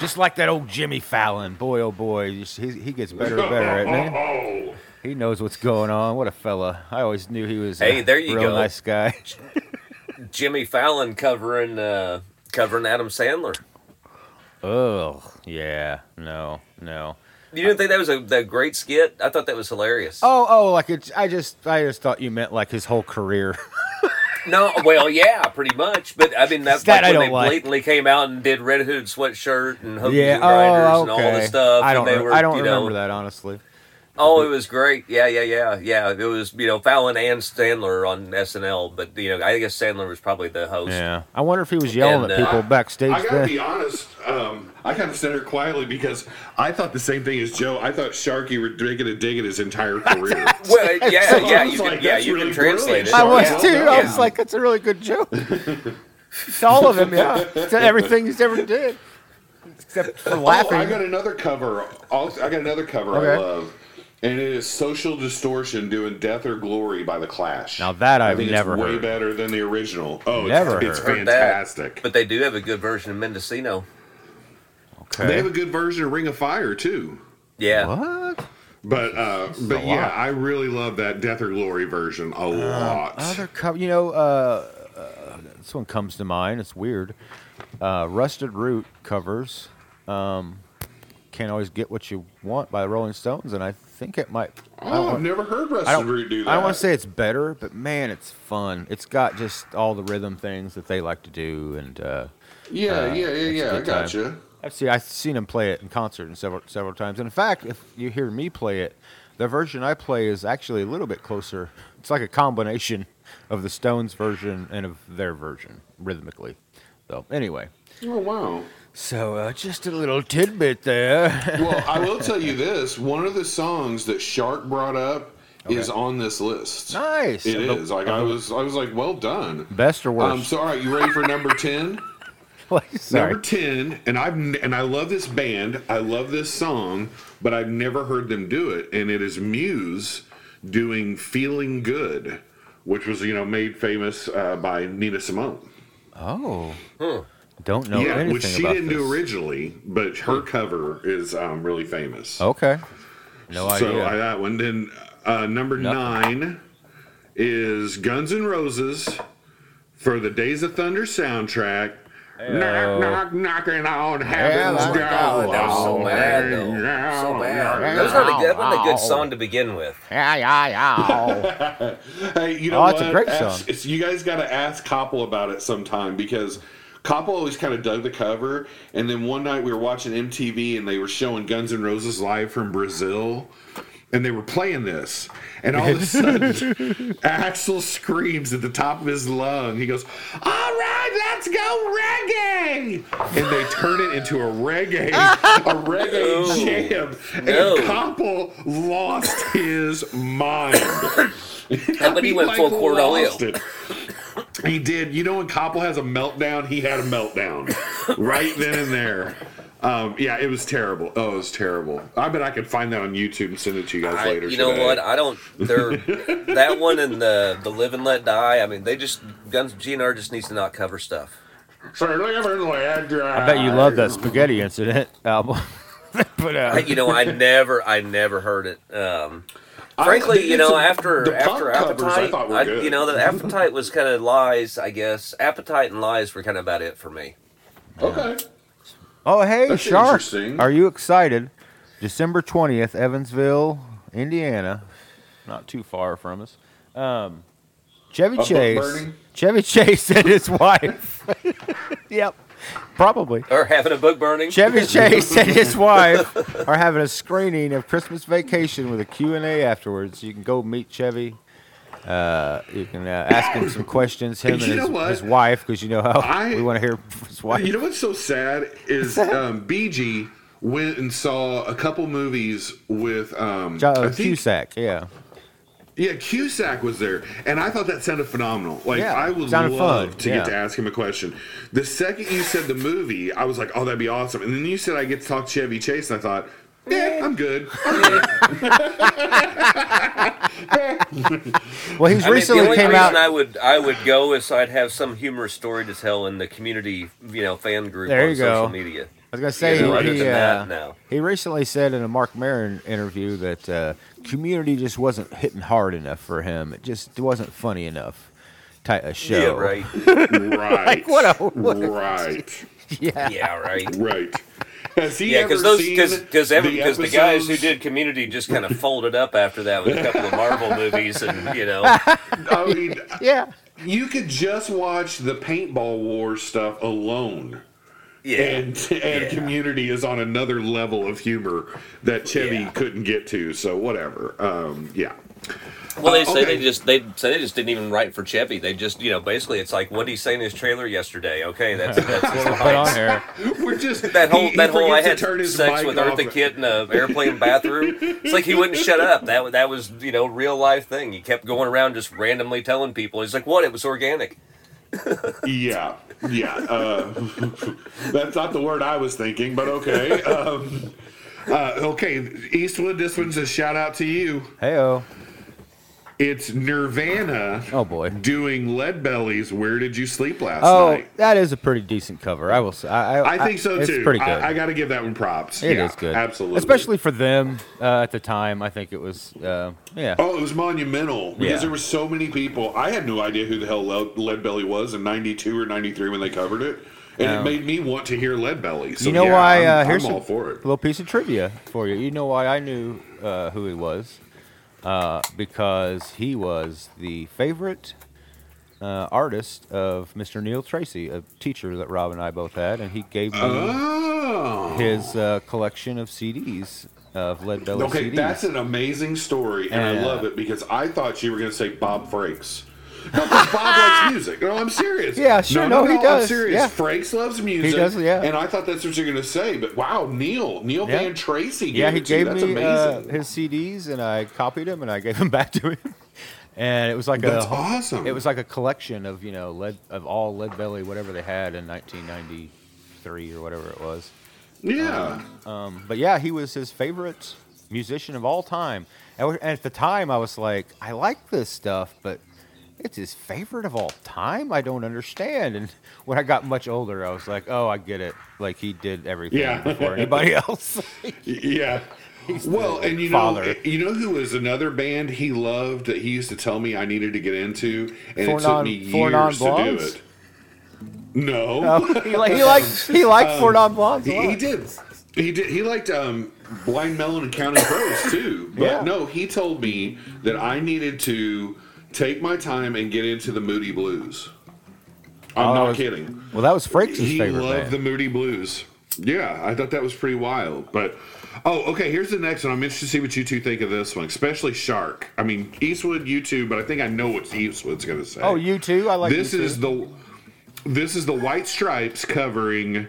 Just like that old Jimmy Fallon. Boy, oh boy, you he, he gets better and better at me. Oh, He knows what's going on. What a fella. I always knew he was Hey, a there you real go. nice guy. Jimmy Fallon covering uh, covering Adam Sandler. Oh, yeah. No, no. You didn't think that was a, that great skit? I thought that was hilarious. Oh, oh, like it. I just, I just thought you meant like his whole career. No, well, yeah, pretty much. But I mean, that's That like I when they don't like. blatantly came out and did Red Hood sweatshirt and hookies yeah. and grinders Oh, and all okay. the stuff. I don't. and they re- were, I don't you remember know, that honestly. Oh, it was great. Yeah, yeah, yeah, yeah. It was you know Fallon and Sandler on SNL, but you know I guess Sandler was probably the host. Yeah. I wonder if he was yelling And, at uh, people backstage I gotta then. be honest. Um, I kind of said it quietly because I thought the same thing as Joe. I thought Sharky were making a dig at his entire career. Well, yeah, So yeah, was you like, can, yeah, you really can translate it. I was Yeah. too. I was like, that's a really good joke. It's all of him, yeah. It's everything he's ever did, except for oh, laughing. Oh, I got another cover. I'll- I got another cover I love, and it is Social Distortion doing "Death or Glory" by the Clash. Now that I I've think never it's way heard. better than the original. Oh, Never it's, it's heard. Heard that. fantastic. But they do have a good version of Mendocino. They have a good version of Ring of Fire too. Yeah. What? But uh, but yeah, lot. I really love that Death or Glory version a lot. Other cover, you know, uh, uh, this one comes to mind. It's weird. Uh, Rusted Root covers. Um, can't always get what you want by the Rolling Stones, and I think it might. Oh, I've never heard Rusted Root do that. I don't want to say it's better, but man, it's fun. It's got just all the rhythm things that they like to do, and uh, Yeah, uh, yeah, yeah, it's yeah. I gotcha. time. I've seen I've seen him play it in concert and several several times. And in fact, if you hear me play it, the version I play is actually a little bit closer. It's like a combination of the Stones version and of their version rhythmically. So anyway, Oh wow. so uh, just a little tidbit there. Well, I will tell you this: one of the songs that Shark brought up is on this list. nice. It is. Like I was, I was like, well done. Best or Um, worst? so all right, you ready for number ten? Sorry. Number ten, and I've and I love this band. I love this song, but I've never heard them do it. And it is Muse doing "Feeling Good," which was you know made famous uh, by Nina Simone. Oh. Don't know yeah, anything which she about didn't this. do originally, but her cover is um, really famous. Okay. No idea. so idea. I that one. Then uh, number Nothing. nine is Guns N' Roses for the Days of Thunder soundtrack. Knock, knock, knocking on heaven's that's- door. That was so oh, bad, though. So bad. Oh, that was not a, that wasn't a good oh. song to begin with. yeah, yeah, yeah. Hey, you know Oh, what? it's a great Ask- song. it's- you guys got to ask Koppel about it sometime because Koppel always kind of dug the cover. And then one night we were watching MTV and they were showing Guns N' Roses live from Brazil. And they were playing this. And all of a sudden, Axl screams at the top of his lung. He goes, All right, let's go reggae. And they turn it into a reggae, a reggae jam. No. And Koppel lost his mind. But he went full Cornelio. lost it. He did. You know when Koppel has a meltdown, he had a meltdown right then and there. Um, yeah, it was terrible. Oh, it was terrible. I bet I could find that on YouTube and send it to you guys I, later. you know today. what? I don't. They're that one and the the Live and Let Die. I mean, they just Guns GNR just needs to not cover stuff. I bet you love that Spaghetti Incident album. but uh, you know, I never, I never heard it. Um, frankly, the- you know, it's- after after covers I appetite, I, you know, the appetite was kind of lies. I guess appetite and lies were kind of about it for me. Okay. Oh hey, That's Shark, interesting. are you excited? December twentieth, Evansville, Indiana, not too far from us. Um, Chevy book Chase. Chevy Chase and his wife. yep, probably. Or having a book burning. Chevy Chase and his wife are having a screening of Christmas Vacation with a Q&A afterwards. You can go meet Chevy. Uh, you can uh, ask him some questions, him You and his, his wife, because you know how I- we want to hear his wife. You know what's so sad is um, BG went and saw a couple movies with um, Jo- I uh, think- Cusack, yeah. Yeah, Cusack was there, and I thought that sounded phenomenal. Like Yeah, I would love fun, to yeah. get to ask him a question. The second you said the movie, I was like, "Oh, that'd be awesome." And then you said I get to talk to Chevy Chase, and I thought, "Yeah, I'm good." Well, he's I mean, recently the only came reason out. I would I would go is so I'd have some humorous story to tell in the community, you know, fan group There on you go. social media. I was gonna say You know, other he, than uh, that, no. he recently said in a Marc Maron interview that uh, Community just wasn't hitting hard enough for him. It just wasn't funny enough. Type of show. Yeah, right. right. what a- what a- right. Yeah. Yeah, right. Right. Has he Yeah, ever because those seen because because the because the guys who did Community just kind of folded up after that with a couple of Marvel movies, and you know, I mean, Yeah. you could just watch the paintball war stuff alone. yeah, and and Yeah. community is on another level of humor that Chevy Yeah. couldn't get to. So whatever. Um, yeah. Well, they Uh, say okay. they just they say they just didn't even write for Chevy. They just you know basically it's like what did he say in his trailer yesterday? Okay, that's that's his Put on lines. here. We're just That whole he- he that whole I had sex with off. Eartha Kitt in an airplane bathroom. It's like he wouldn't shut up. That that was you know real life thing. He kept going around just randomly telling people. He's like, what? It was organic. Yeah, yeah. Uh, that's not the word I was thinking, but okay. Um, uh, okay, Eastwood, this one's a shout out to you. Heyo. It's Nirvana Oh boy. doing Lead Belly's "Where Did You Sleep Last Oh, Night." that is a pretty decent cover. I will say. I, I, I think so it's too. pretty good. I, I got to give that one props. It is yeah, good, absolutely. especially for them uh, at the time. I think it was, uh, yeah. Oh, it was monumental because Yeah. there were so many people. I had no idea who the hell Lead Belly was in '92 or '93 when they covered it, and No. it made me want to hear Lead Belly. So you know yeah, why? I'm, uh, here's I'm a all for it. A little piece of trivia for you. You know why I knew uh, who he was? Uh, because he was the favorite uh, artist of Mr. Neil Tracy, a teacher that Rob and I both had, and he gave me Oh, his uh, collection of CDs of Lead Belly Okay, CDs. that's an amazing story, and I And, uh, love it because I thought you were going to say Bob Frakes. No, 'cause Bob likes music. No, I'm serious. Yeah, sure, no, he I'm does, serious. yeah. Frakes loves music. He does, yeah. And I thought that's what you're going to say, but wow, Neil, Neil Yeah. Van Tracy. yeah, he it to you. gave That's me uh, his CDs, and I copied them, and I gave them back to him. And it was like That's a awesome. It was like a collection of you know lead of all Lead Belly whatever they had in 1993 or whatever it was. yeah. Um, but yeah, he was his favorite musician of all time. And at the time, I was like, I like this stuff, but it's his favorite of all time. I don't understand. And when I got much older, I was like, oh, I get it. Like he did everything Yeah. before anybody else. Yeah. Well, and you know, you know who was another band he loved that he used to tell me I needed to get into, and Four it took Non- me Four years to do it. No, No, he, like, he liked he liked Four Non Blondes. he, he did. He did. He liked um, Blind Melon and Counting Crows too. But Yeah. no, he told me that I needed to take my time and get into the Moody Blues. I'm Oh, not was- kidding. Well, that was Frakes' he favorite loved band. the Moody Blues. Yeah, I thought that was pretty wild. But oh, okay. Here's the next one. I'm interested to see what you two think of this one, especially Shark. I mean Eastwood, you two, but I think I know what Eastwood's going to say. oh, you too. I like this you is too. the this is the White Stripes covering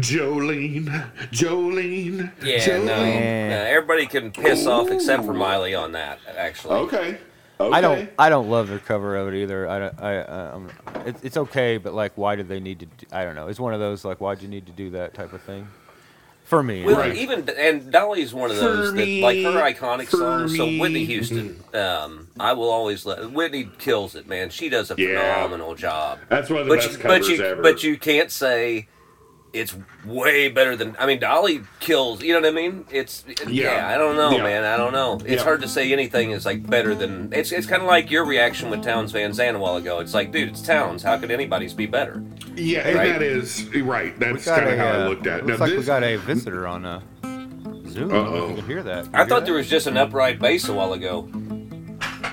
Jolene, Jolene. Yeah, Jolene. no, no, everybody can piss off except for Miley on that. Actually, Okay. Okay. I don't. I don't love their cover of it either. I don't. I. Um, it, it's okay, but like, why did they need to? Do, I don't know. It's one of those like, why'd you need to do that type of thing? For me, Well, Right. even and Dolly's one of For those me, that like her iconic for songs. So. Whitney Houston, um, I will always let Whitney kills it, man. She does a Yeah. phenomenal job. That's one of the But best you, covers but you, ever. but you can't say it's way better than. I mean, Dolly kills. You know what I mean? It's yeah. Yeah. I don't know, Yeah. man. I don't know. It's Yeah. hard to say anything is like better than. It's it's kind of like your reaction with Townes Van Zandt a while ago. It's like, dude, it's Townes. How could anybody's be better? yeah, and Right. that is right. we kind of a, how I uh, looked at. it. Looks Now like we got a visitor on uh, Zoom. Uh-oh. You can hear that. I thought there was just an upright bass a while ago.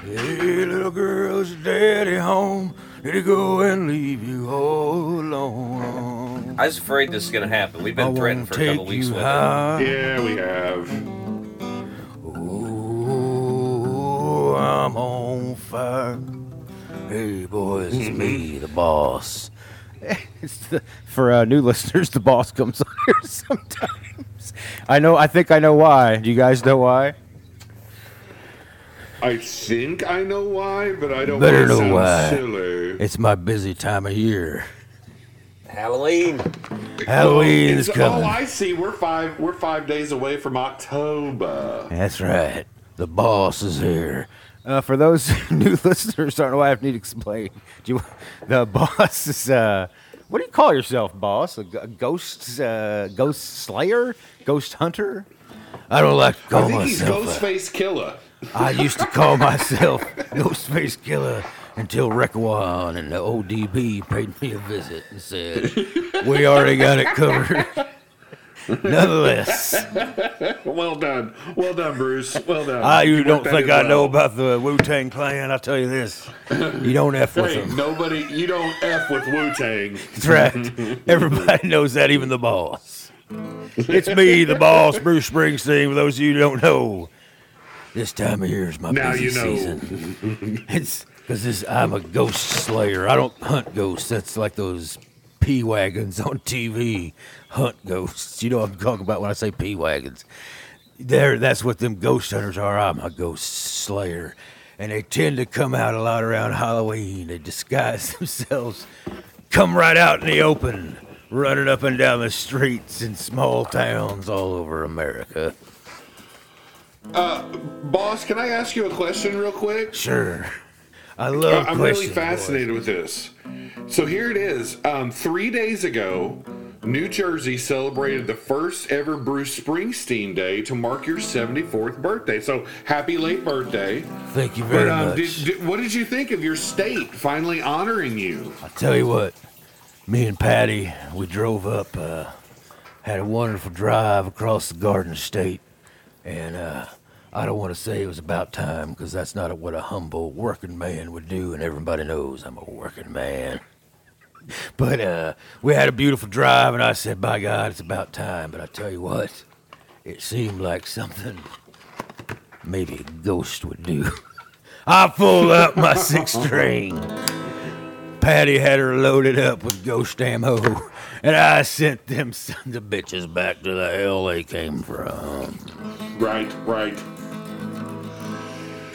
Hey, little girl's daddy home. Did he go and leave you all alone? I was afraid this is going to happen. We've been threatened for a couple weeks you with it. yeah, we have. Oh, I'm on fire. Hey, boys, it's me, the boss. It's the, for uh, new listeners, the boss comes on here sometimes. I know. I think I know why. Do you guys know why? I think I know why, but I don't Better know why. silly. It's my busy time of year. Halloween. Halloween is It's- Oh. I see. We're five. We're five days away from October. That's right. The boss is here. Uh, for those new listeners, don't know why I need to explain. Do you, the boss is uh, what do you call yourself, boss? A, g- a ghost, uh, ghost slayer, ghost hunter? I don't like to I call think he's myself. Ghostface Killer. I used to call myself Ghostface Killer until Raekwon and the ODB paid me a visit and said, "We already got it covered." Nonetheless. Well done. Well done, Bruce. Well done. Ah, you worked don't think I well. know about the Wu Tang Clan? I'll tell you this: you don't f with them. nobody. You don't f with Wu Tang. That's right. Everybody knows that, even the boss. It's me, the boss, Bruce Springsteen. For those of you who don't know, This time of year is my Now busy you know. season. It's because I'm a ghost slayer. I don't hunt ghosts. That's like those p wagons on TV hunt ghosts. You know what I'm talking about when I say p wagons. There, that's what them ghost hunters are. I'm a ghost slayer, and they tend to come out a lot around Halloween. They disguise themselves, come right out in the open, running up and down the streets in small towns all over America. Uh, Boss, can I ask you a question real quick? Sure, I love. I'm really questions, boys. fascinated with this. So here it is. Um, three days ago, New Jersey celebrated the first ever Bruce Springsteen Day to mark your 74th birthday. So happy late birthday. Thank you very But um, much. did, did, what did you think of your state finally honoring you? I tell you what, me and Patti, we drove up, uh, had a wonderful drive across the Garden State, and uh, I don't want to say it was about time because that's not what a humble working man would do, and everybody knows I'm a working man. But uh, we had a beautiful drive, and I said, "By God, it's about time." But I tell you what, it seemed like something maybe a ghost would do. I pulled up my six string. Patti had her loaded up with ghost ammo, and I sent them sons of bitches back to the hell they came from. Right, right.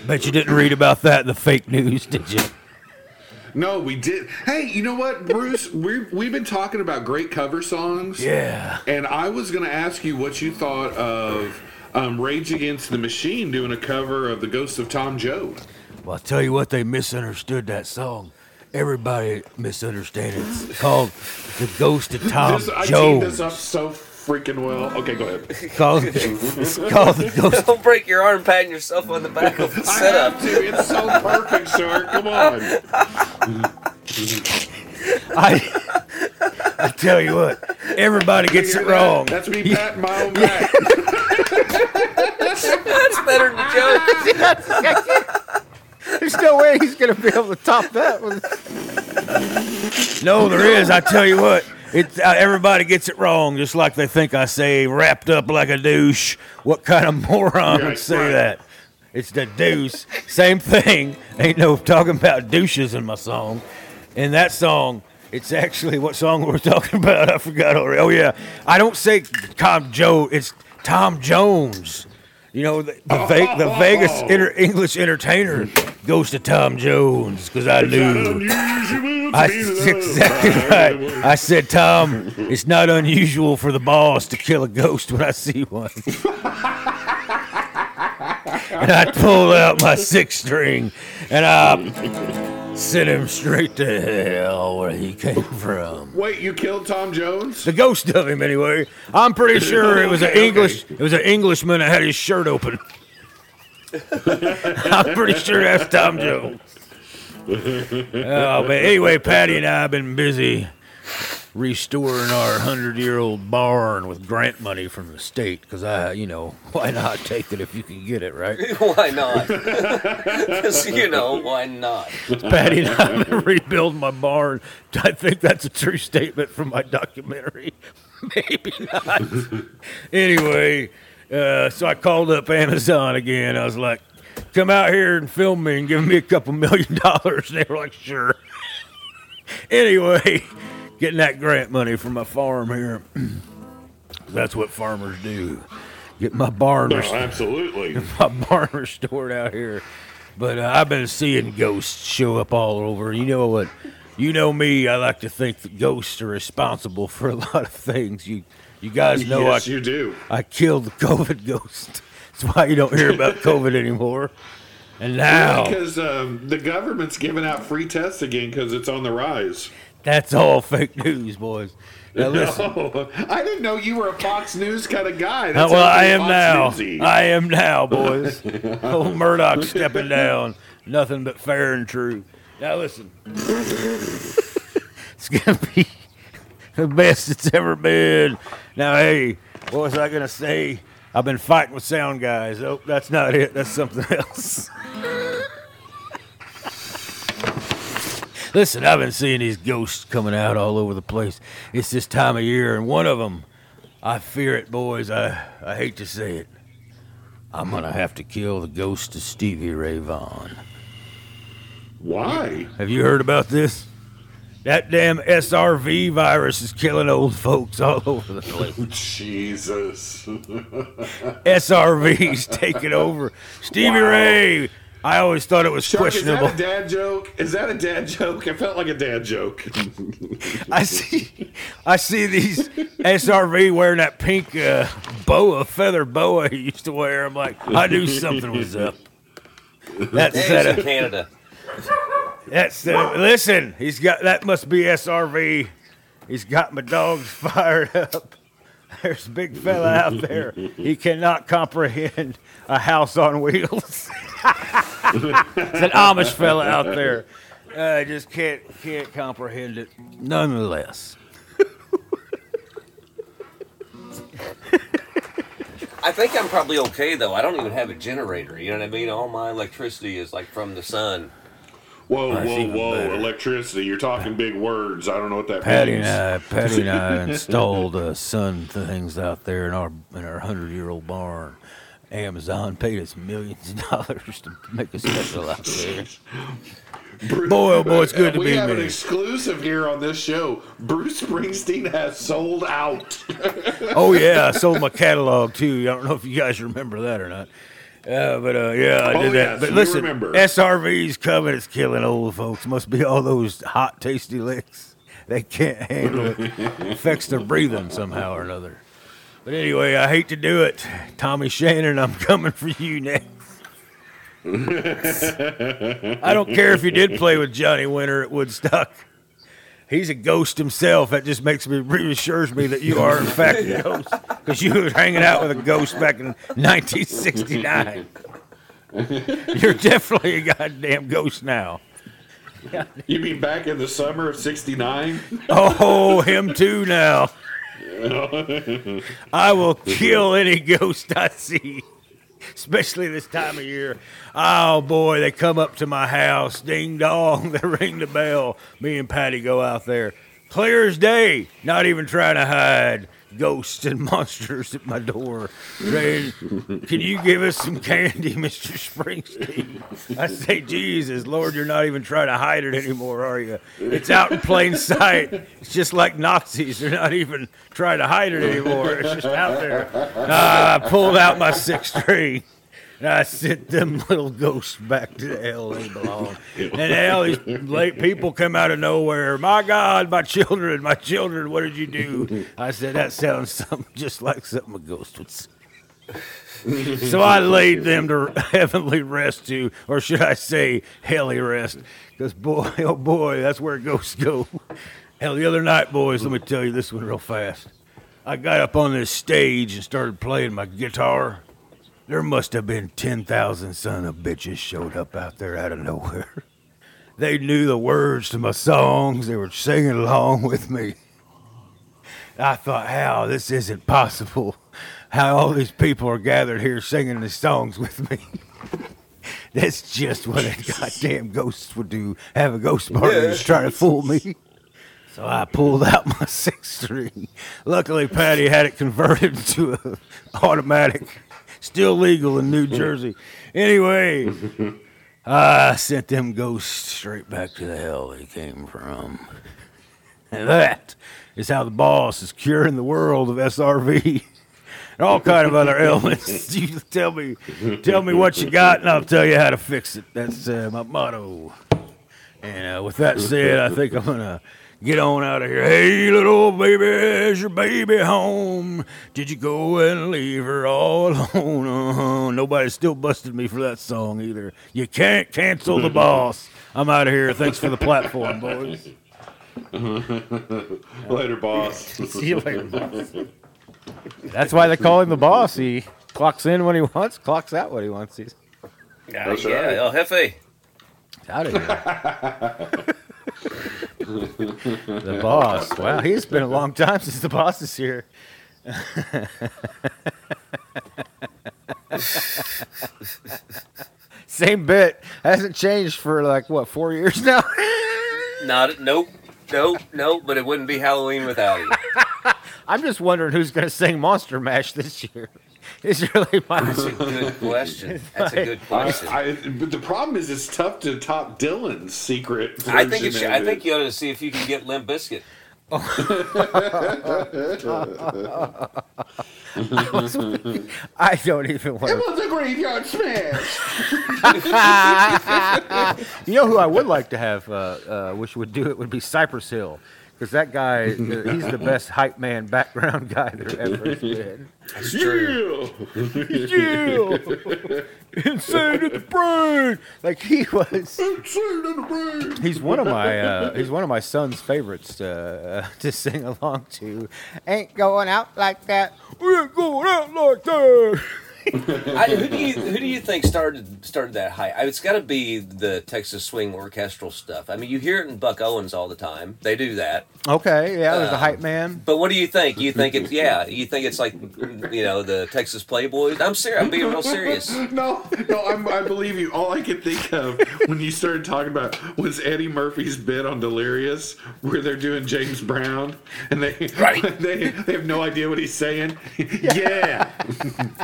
Bet you didn't read about that in the fake news, did you? No, we did. Hey, you know what, Bruce? we we've been talking about great cover songs. Yeah. And I was going to ask you what you thought of um, Rage Against the Machine doing a cover of The Ghost of Tom Joad. Well, I'll tell you what, they misunderstood that song. Everybody misunderstood it. It's called The Ghost of Tom This, I teed this up so freaking well. Okay, go ahead. Called, it's called The Ghost Don't break your arm patting yourself on the back of the I setup. have to. It's so perfect, sir. Come on. I, I tell you what, everybody gets it that? wrong. That's me patting my own back. That's better than joke. There's no way he's gonna be able to top that. With No, there is. I tell you what, it's uh, everybody gets it wrong, just like they think I say wrapped up like a douche. What kind of moron would say right. that? It's the deuce. Same thing. Ain't no talking about douches in my song. In that song, it's actually what song we're talking about. I forgot already. Oh yeah, I don't say Tom Joad. It's Tom Jones. You know the the, Ve- the Vegas inter- English entertainer goes to Tom Jones because I knew. I, that's exactly right. I said, Tom, it's not unusual for the boss to kill a ghost when I see one. and I pulled out my six string and I sent him straight to hell where he came from. Wait, you killed Tom Jones? The ghost of him, anyway. I'm pretty sure it was an. English. It was an Englishman that had his shirt open. I'm pretty sure that's Tom Jones. Oh, but anyway, Patti and I have been busy restoring our hundred-year-old barn with grant money from the state. Because I, you know, why not take it if you can get it, right? why not? 'Cause, you know, why not? Patti and I been rebuilding my barn. I think that's a true statement from my documentary. Maybe not. anyway, uh, so I called up Amazon again. I was like, come out here and film me and give me a couple million dollars. They were like, sure. anyway, getting that grant money from my farm here. that's what farmers do. Get my barn No, absolutely. my barn restored out here. But uh, I've been seeing ghosts show up all over. You know what? You know me. I like to think that ghosts are responsible for a lot of things. You, you guys know yes, I, you do. I killed the COVID ghost. That's why you don't hear about COVID anymore. And now Because um, the government's giving out free tests again because it's on the rise. That's all fake news, boys. Now listen. No, I didn't know you were a Fox News kind of guy. Uh, That's well, I am Fox now. Newsy. I am now, boys. Old Murdoch stepping down. Nothing but fair and true. Now listen. it's gonna be the best it's ever been. Now, hey, what was I gonna say? I've been fighting with sound guys. Oh, that's not it. That's something else. Listen, I've been seeing these ghosts coming out all over the place. It's this time of year, and one of them, I fear it, boys. I, I hate to say it. I'm gonna have to kill the ghost of Stevie Ray Vaughan. Why? Have you heard about this? That damn SRV virus is killing old folks all over the place. Oh, Jesus. SRV's taking over. Stevie Wow. Ray. I always thought it was Chuck, is questionable. that a dad joke? Is that a dad joke? I felt like a dad joke. I see, I see these SRV wearing that pink uh, boa, feather boa he used to wear. I'm like, I knew something was up. That He's set in of, Canada. That's set of, listen, he's got that must be SRV. He's got my dogs fired up. There's a big fella out there. He cannot comprehend a house on wheels. it's an Amish fella out there. I just can't can't comprehend it. Nonetheless. I think I'm probably okay though. I don't even have a generator. You know what I mean? All my electricity is like from the sun. Whoa, That's whoa, even whoa! better. Electricity. You're talking big words. I don't know what that Patti means. and I, Patti and I installed uh, sun things out there in our in our hundred year old barn. Amazon paid us millions of dollars to make a special out there. Bruce- Boy, oh boy, it's good to we have an exclusive here on this show. Bruce Springsteen has sold out. Oh yeah, I sold my catalog too. I don't know if you guys remember that or not. Uh, but uh, yeah, I Oh, did that. yes, but listen, remember. SRV's coming. It's killing old folks. Must be all those hot, tasty licks. They can't handle it. Affects their breathing somehow or another. But anyway, I hate to do it. Tommy Shannon, I'm coming for you next. I don't care if you did play with Johnny Winter at Woodstock. He's a ghost himself. That just makes me reassures me that you are in fact a ghost because you was hanging out with a ghost back in 1969. You're definitely a goddamn ghost now. You mean back in the summer of '69? Oh, him too now. I will kill any ghost I see, especially this time of year. Oh boy, they come up to my house, ding dong, they ring the bell. Me and Patty go out there, clear as day, not even trying to hide. Ghosts and monsters at my door saying, Can you give us some candy, Mr. Springsteen? I say, Jesus, Lord, you're not even trying to hide it anymore, are you? It's out in plain sight. It's just like Nazis. They're not even trying to hide it anymore. It's just out there. Ah, I pulled out my six string. And I sent them little ghosts back to the hell they belong. And hell, these late people come out of nowhere. My God, my children, my children, what did you do? I said, that sounds something just like something a ghost would say. So I laid them to heavenly rest too, or should I say, helly rest? Because boy, oh boy, that's where ghosts go. Hell, the other night, boys, let me tell you this one real fast. I got up on this stage and started playing my guitar. There must have been 10,000 son of bitches showed up out there out of nowhere. They knew the words to my songs. They were singing along with me. I thought, how this isn't possible. How all these people are gathered here singing these songs with me. That's just what a goddamn ghost would do. Have a ghost party and try to fool me. So I pulled out my six string. Luckily, Patti had it converted to a automatic, still legal in New Jersey. Anyway, I sent them ghosts straight back to the hell they came from. And that is how the boss is curing the world of SRV and all kind of other ailments. You tell me, tell me what you got, and I'll tell you how to fix it. That's uh, my motto. And uh, with that said, I think I'm gonna get on out of here. Hey, little baby, is your baby home? Did you go and leave her all alone? Uh-huh. Nobody's still busted me for that song either. You can't cancel the boss. I'm out of here. Thanks for the platform, boys. Later, boss. See you later, boss. That's why they call him the boss. He clocks in when he wants, clocks out when he wants. He's That's yeah, right. El Jefe. out of here. The boss. Wow, he's been a long time since the boss is here. Same bit hasn't changed for like what four years now. Not nope, nope, nope. But it wouldn't be Halloween without you. I'm just wondering who's going to sing Monster Mash this year. Is really my. That's a good question. That's a good question. I, I, but the problem is, it's tough to top Dylan's secret. I think it should, of I think you ought to see if you can get Limp Bizkit. I don't even want. It was a graveyard smash. You know who I would like to have, uh, uh, which would do it, would be Cypress Hill, because that guy, he's the best hype man background guy there ever has been. That's true. Yeah, insane at the brain. Like he was. Insane in the brain. He's one of my uh, he's one of my son's favorites uh, to sing along to. Ain't going out like that. We ain't going out like that. I, who do you who do you think started started that high? I, it's got to be the Texas swing orchestral stuff. I mean, you hear it in Buck Owens all the time. They do that. Okay, yeah, there's a Um, hype man. But what do you think? You think it's yeah? You think it's like you know the Texas Playboys? I'm serious. I'm being real serious. No, no, I'm, I believe you. All I could think of when you started talking about was Eddie Murphy's bit on Delirious, where they're doing James Brown, and they Right. they, they have no idea what he's saying. Yeah,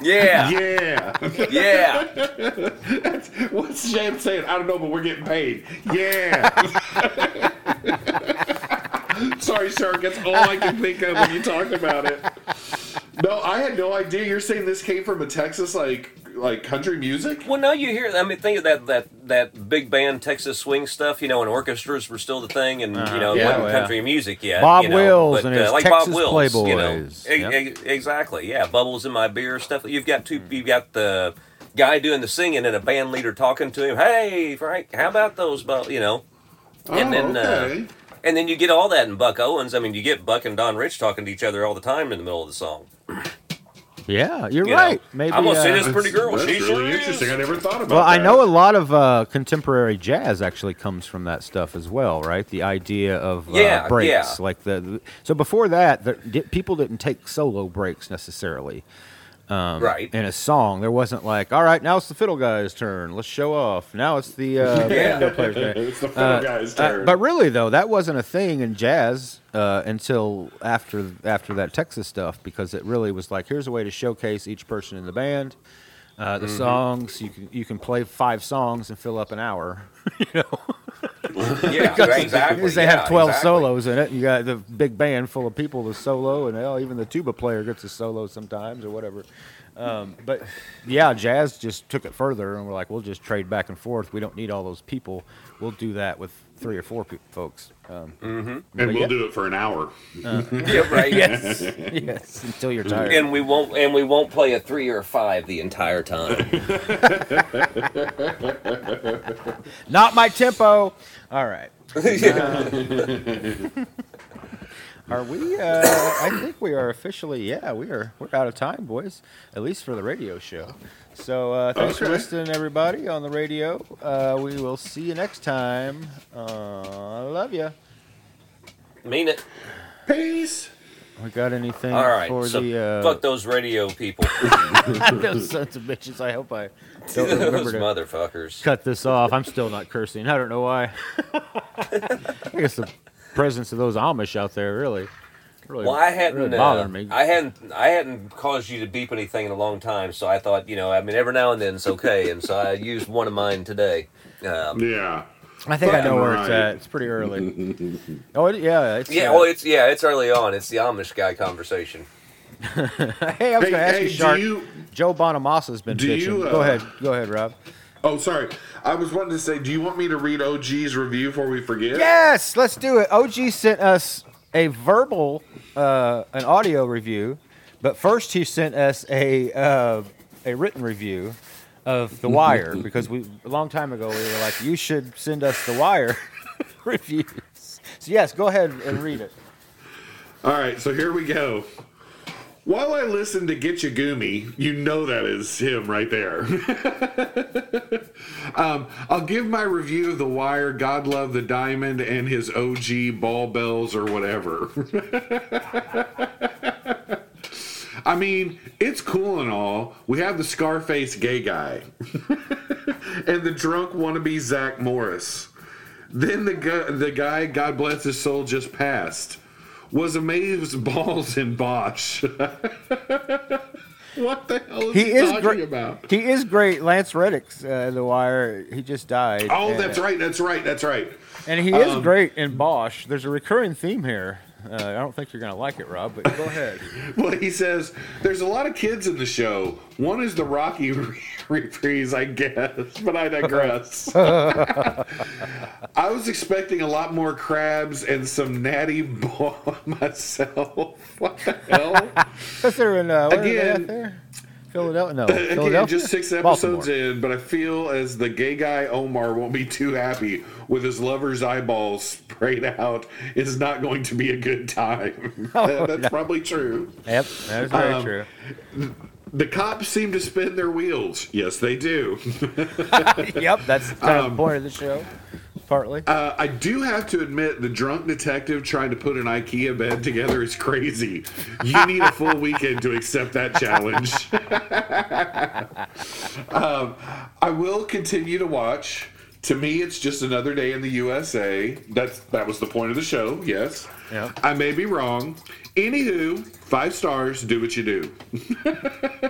Yeah, yeah. Yeah. That's, what's James saying? I don't know, but we're getting paid. Yeah. Sorry, Shark. That's all I can think of when you talk about it. No, I had no idea. You're saying this came from a Texas like like country music? Well, now you hear. I mean, think of that that that big band Texas swing stuff. You know, when orchestras were still the thing, and you know, Yeah, wasn't well, yeah. country music yet. Bob you know, Wills but, and his uh, like Texas Bob Wills, You know, Playboys. E- Yep. e- exactly. Yeah, bubbles in my beer stuff. You've got two. You've got the guy doing the singing and a band leader talking to him. Hey, Frank, how about those? bu-" You know, And oh, then, uh, okay. And then you get all that in Buck Owens. I mean, you get Buck and Don Rich talking to each other all the time in the middle of the song. Yeah, you're You right. know, Maybe I'm gonna uh, say this pretty girl. That's she really sure interesting. I never thought about it. Well, I know a lot of uh, contemporary jazz actually comes from that stuff as well, right? The idea of uh, Yeah, breaks, yeah. like the, the- So before that, the, di- people didn't take solo breaks necessarily. Um, Right. In a song, there wasn't like, all right, now it's the fiddle guy's turn. Let's show off. Now it's the uh, Yeah. player's turn. It's the fiddle Uh, guy's uh, turn. but really, though, that wasn't a thing in jazz uh, until after after that Texas stuff, because it really was like, here's a way to showcase each person in the band. Uh, Mm-hmm. the songs you can you can play five songs and fill up an hour. Yeah, right, exactly. Because they yeah, have twelve exactly. solos in it. You got the big band full of people to solo, and hell, even the tuba player gets a solo sometimes or whatever. Um, but yeah, jazz just took it further, and we're like, we'll just trade back and forth. We don't need all those people. We'll do that with three or four pe- folks. Um, and we'll yeah. do it for an hour. Yeah, right. yes, yes, until you're tired. And we won't and we won't play a three or a five the entire time. Not my tempo. All right. Are we? Uh, I think we are officially. Yeah, we are. We're out of time, boys. At least for the radio show. So uh, thanks for listening, everybody on the radio. Uh, we will see you next time. Uh, I love you. Mean it. Peace. We got anything All right. for So the uh, fuck those radio people. those sons of bitches? I hope I don't remember those to motherfuckers. cut this off. I'm still not cursing. I don't know why. I guess the presence of those Amish out there really, really, Well, I hadn't really uh, me. I hadn't I hadn't caused you to beep anything in a long time, so I thought you know I mean every now and then it's okay, and so I used one of mine today. Um, Yeah. I think I know Fucking where it's at. It's pretty early. oh, it, yeah. It's, yeah, uh, well, it's yeah, it's early on. It's the Amish guy conversation. hey, I was Hey, going to ask hey, you, Shark. you- Joe Bonamassa's been do bitching. you, Go uh, ahead. Go ahead, Rob. Oh, sorry. I was wanting to say, do you want me to read OG's review before we forget? Yes, let's do it. OG sent us a verbal, uh, an audio review, but first he sent us a uh, a written review of The Wire because we a long time ago we were like, you should send us The Wire reviews. So yes, go ahead and read it. All right, so here we go. While I listen to Get Goomy, you know that is him right there. um, I'll give my review of The Wire, God Love the Diamond, and his OG ball bells or whatever. I mean, it's cool and all. We have the Scarface gay guy and the drunk wannabe Zach Morris. Then the guy, the guy, God bless his soul, just passed. Was amazed balls in Bosch. What the hell is He he, is talking great. about? He is great. Lance Reddick's uh, The Wire. He just died. Oh, and- that's right. That's right. That's right. And he is Um, great in Bosch. There's a recurring theme here. Uh, I don't think you're gonna like it, Rob, but go ahead. Well, he says there's a lot of kids in the show. One is the Rocky reprise, I guess, but I digress. I was expecting a lot more crabs and some natty boy myself. What the hell? Because they're in uh, where are they at Again- there? Philadelphia. No, Again, Philadelphia. just six episodes Baltimore. in, but I feel as the gay guy Omar won't be too happy with his lover's eyeballs sprayed out. It's not going to be a good time. That's probably true. Yep, that is very Um, true. The cops seem to spin their wheels. Yes, they do. yep, that's kind of um, the point of the show, partly. Uh, I do have to admit, the drunk detective trying to put an IKEA bed together is crazy. You need a full weekend to accept that challenge. um, I will continue to watch. To me, it's just another day in the USA. That's that was the point of the show. Yes, Yeah. I may be wrong. Anywho, five stars. Do what you do.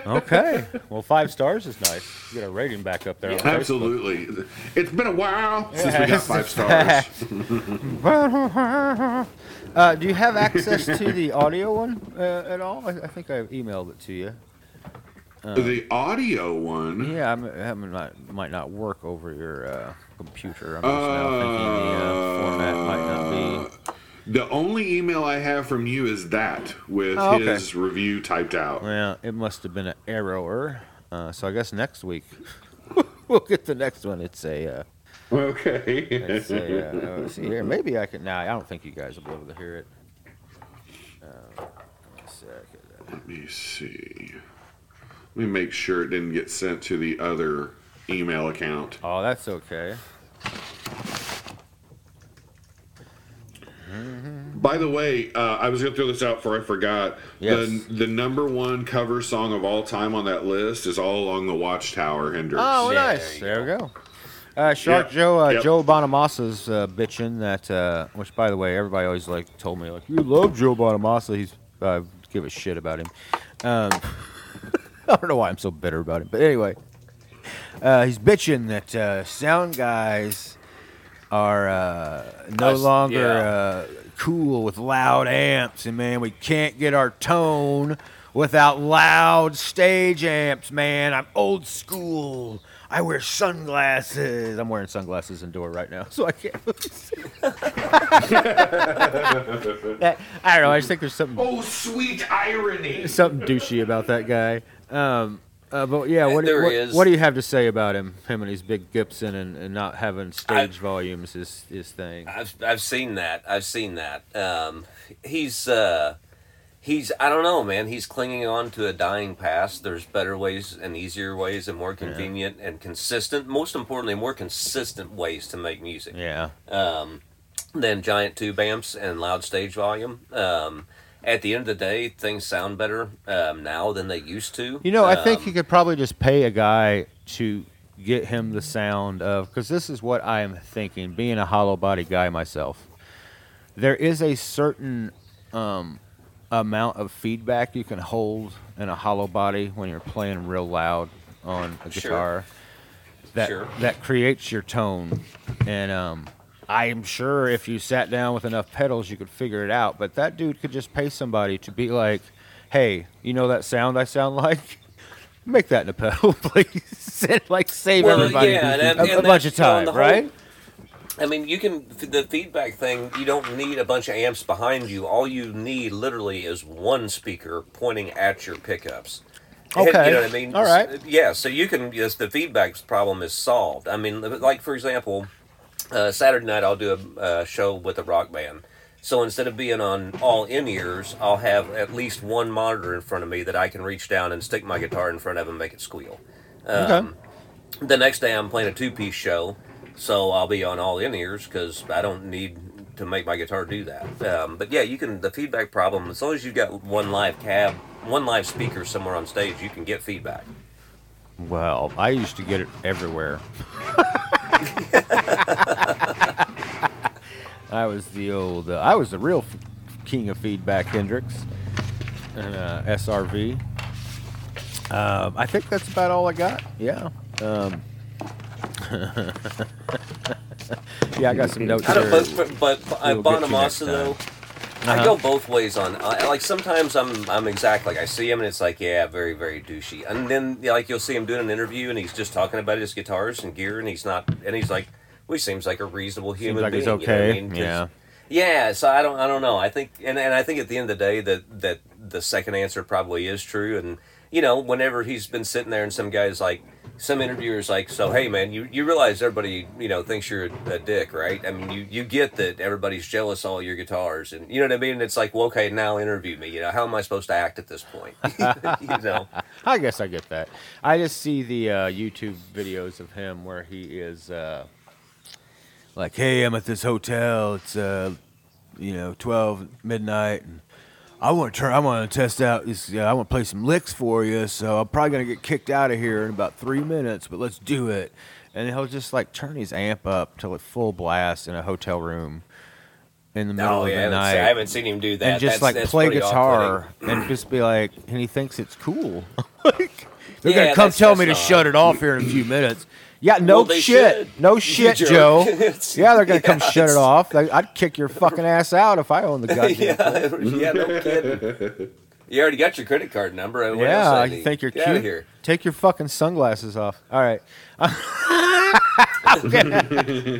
okay, well, five stars is nice. Get a rating back up there. Facebook. Absolutely. It's been a while since we got five stars. Uh, do you have access to the audio one uh, at all? I, I think I emailed it to you. the audio one. Yeah, I'm, I might, might not work over your uh, computer. I'm just now thinking the uh, format might not be. The only email I have from you is that with Oh, okay. his review typed out. Well, it must have been an error. Uh, so I guess next week we'll get the next one. It's a. Uh, Okay. it's a uh, see here. Maybe I can. Nah, I don't think you guys will be able to hear it. Uh. Let me see. Let me make sure it didn't get sent to the other email account. Oh, that's okay. By the way, uh, I was going to throw this out before I forgot. Yes. The, the number one cover song of all time on that list is All Along the Watchtower, Hendrix. Oh, Yeah, nice. there we go. Uh, Shark Yep. Joe, uh, Yep. Joe Bonamassa's uh, bitching that, uh, which by the way, everybody always like told me like you love Joe Bonamassa. He's uh, give a shit about him. Um, I don't know why I'm so bitter about him, but anyway, uh, he's bitching that uh, sound guys are uh, no Us- longer yeah. uh, cool with loud amps, and man, we can't get our tone without loud stage amps. Man, I'm old school. I wear sunglasses. I'm wearing sunglasses indoor right now, so I can't. I don't know. I just think there's something Oh, sweet irony. something douchey about that guy. Um, uh, but yeah, what, do- There what, is. what do you have to say about him? Him and his big Gibson and, and not having stage volumes is his thing. I've I've seen that. I've seen that. Um, he's uh, he's I don't know, man. He's clinging on to a dying past. There's better ways and easier ways and more convenient and consistent. Most importantly, more consistent ways to make music. Yeah. um, than giant tube amps and loud stage volume. Um, at the end of the day, things sound better um, now than they used to. You know, I think Um, you could probably just pay a guy to get him the sound of because this is what I am thinking. Being a hollow body guy myself, there is a certain um, amount of feedback you can hold in a hollow body when you're playing real loud on a Sure. guitar. That Sure. that creates your tone, and I am sure if you sat down with enough pedals, you could figure it out. But that dude could just pay somebody to be like, "Hey, you know that sound I sound like? Make that in a pedal, please." like save Well, everybody yeah, and- and- a, a bunch of that's, you know, time, whole- right? I mean, you can the feedback thing. You don't need a bunch of amps behind you. All you need, literally, is one speaker pointing at your pickups. Okay. you know what I mean? All right. Yeah, so you can yes, the feedback problem is solved. I mean, like for example, uh, Saturday night I'll do a uh, show with a rock band. So instead of being on all in ears, I'll have at least one monitor in front of me that I can reach down and stick my guitar in front of and make it squeal. Um, The next day I'm playing a two piece show, so I'll be on all in ears because I don't need to make my guitar do that. Um, but yeah, you can the feedback problem as long as you've got one live cab, one live speaker somewhere on stage, you can get feedback. Well, I used to get it everywhere. I was the old, uh, I was the real f- king of feedback, Hendrix, and uh, SRV. Um, I think that's about all I got. Yeah. Um, yeah, I got some notes I don't, here. but but, but uh, We'll get you next Bonamassa though, time. I Uh-huh. go both ways on. I, like sometimes I'm I'm exact. Like I see him and it's like yeah, very very douchey. And then like you'll see him doing an interview and he's just talking about his guitars and gear and he's not and he's like, well, he seems like a reasonable human like he's being. you know I okay, mean? yeah. Yeah, so I don't I don't know. I think and, and I think at the end of the day that that the second answer probably is true and you know, whenever he's been sitting there and some guys like some interviewers like, so hey man, you, you realize everybody, you know, thinks you're a, dick, right? I mean you, you get that everybody's jealous of all your guitars and you know what I mean? It's like, well okay, now interview me, you know, how am I supposed to act at this point? you know. I guess I get that. I just see the uh, YouTube videos of him where he is uh, like, "Hey, I'm at this hotel. It's uh, you know, 12 midnight, and I want to try. I want to test out this. Uh, I want to play some licks for you. So I'm probably gonna get kicked out of here in about three minutes, but let's do it." And he'll just like turn his amp up till it's full blast in a hotel room in the middle Oh of yeah, I the night se- I haven't seen him do that. and just That's- like that's play guitar and just be like, and he thinks it's cool. like, they're Yeah, gonna come tell me to not- shut it off here in a few minutes. Yeah, no Well, shit, should. no shit. Joe. Yeah, they're gonna come yeah, shut it off. Like, I'd kick your fucking ass out if I owned the goddamn. thing. yeah, yeah, no kidding. You already got your credit card number. What Yeah, I think you're Get cute. Here. Take your fucking sunglasses off. All right.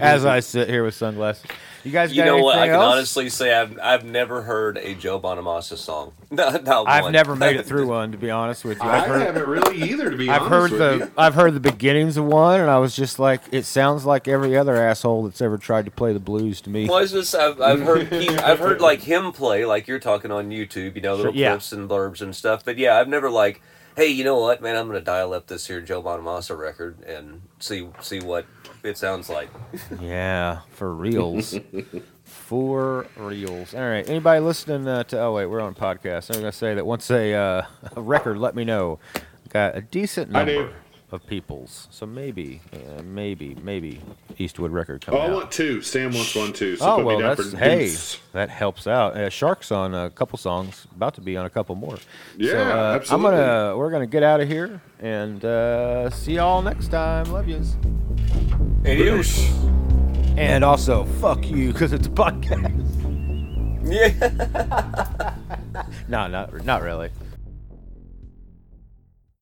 As I sit here with sunglasses, you guys got You know what? I can else? honestly say I've I've never heard a Joe Bonamassa song. No, not I've one. never made it through one, to be honest with you. I I've heard, haven't really either, to be I've honest heard with the you. I've heard the beginnings of one, and I was just like, it sounds like every other asshole that's ever tried to play the blues to me. Well, it's just I've, I've heard he, I've heard like him play like you're talking on YouTube, you know, little yeah. clips and blurbs and stuff. But yeah, I've never like, hey, you know what, man, I'm gonna dial up this here Joe Bonamassa record and see see what it sounds like. Yeah, for reals. for reals. All right. Anybody listening uh, to? Oh wait, we're on podcast. I'm gonna say that once a, uh, a record, let me know. Got a decent I do. number of peoples, so maybe, uh, maybe, maybe Eastwood record coming Oh, I out. want two. Sam wants one too. So Oh put well, me down that's for hey, deuce. that helps out. Uh, Shark's on a couple songs, about to be on a couple more. Yeah, so, uh, absolutely. I'm gonna we're gonna get out of here and uh, see y'all next time. Love yous. Adios. And also, fuck you because it's a podcast. Yeah. no, not not really.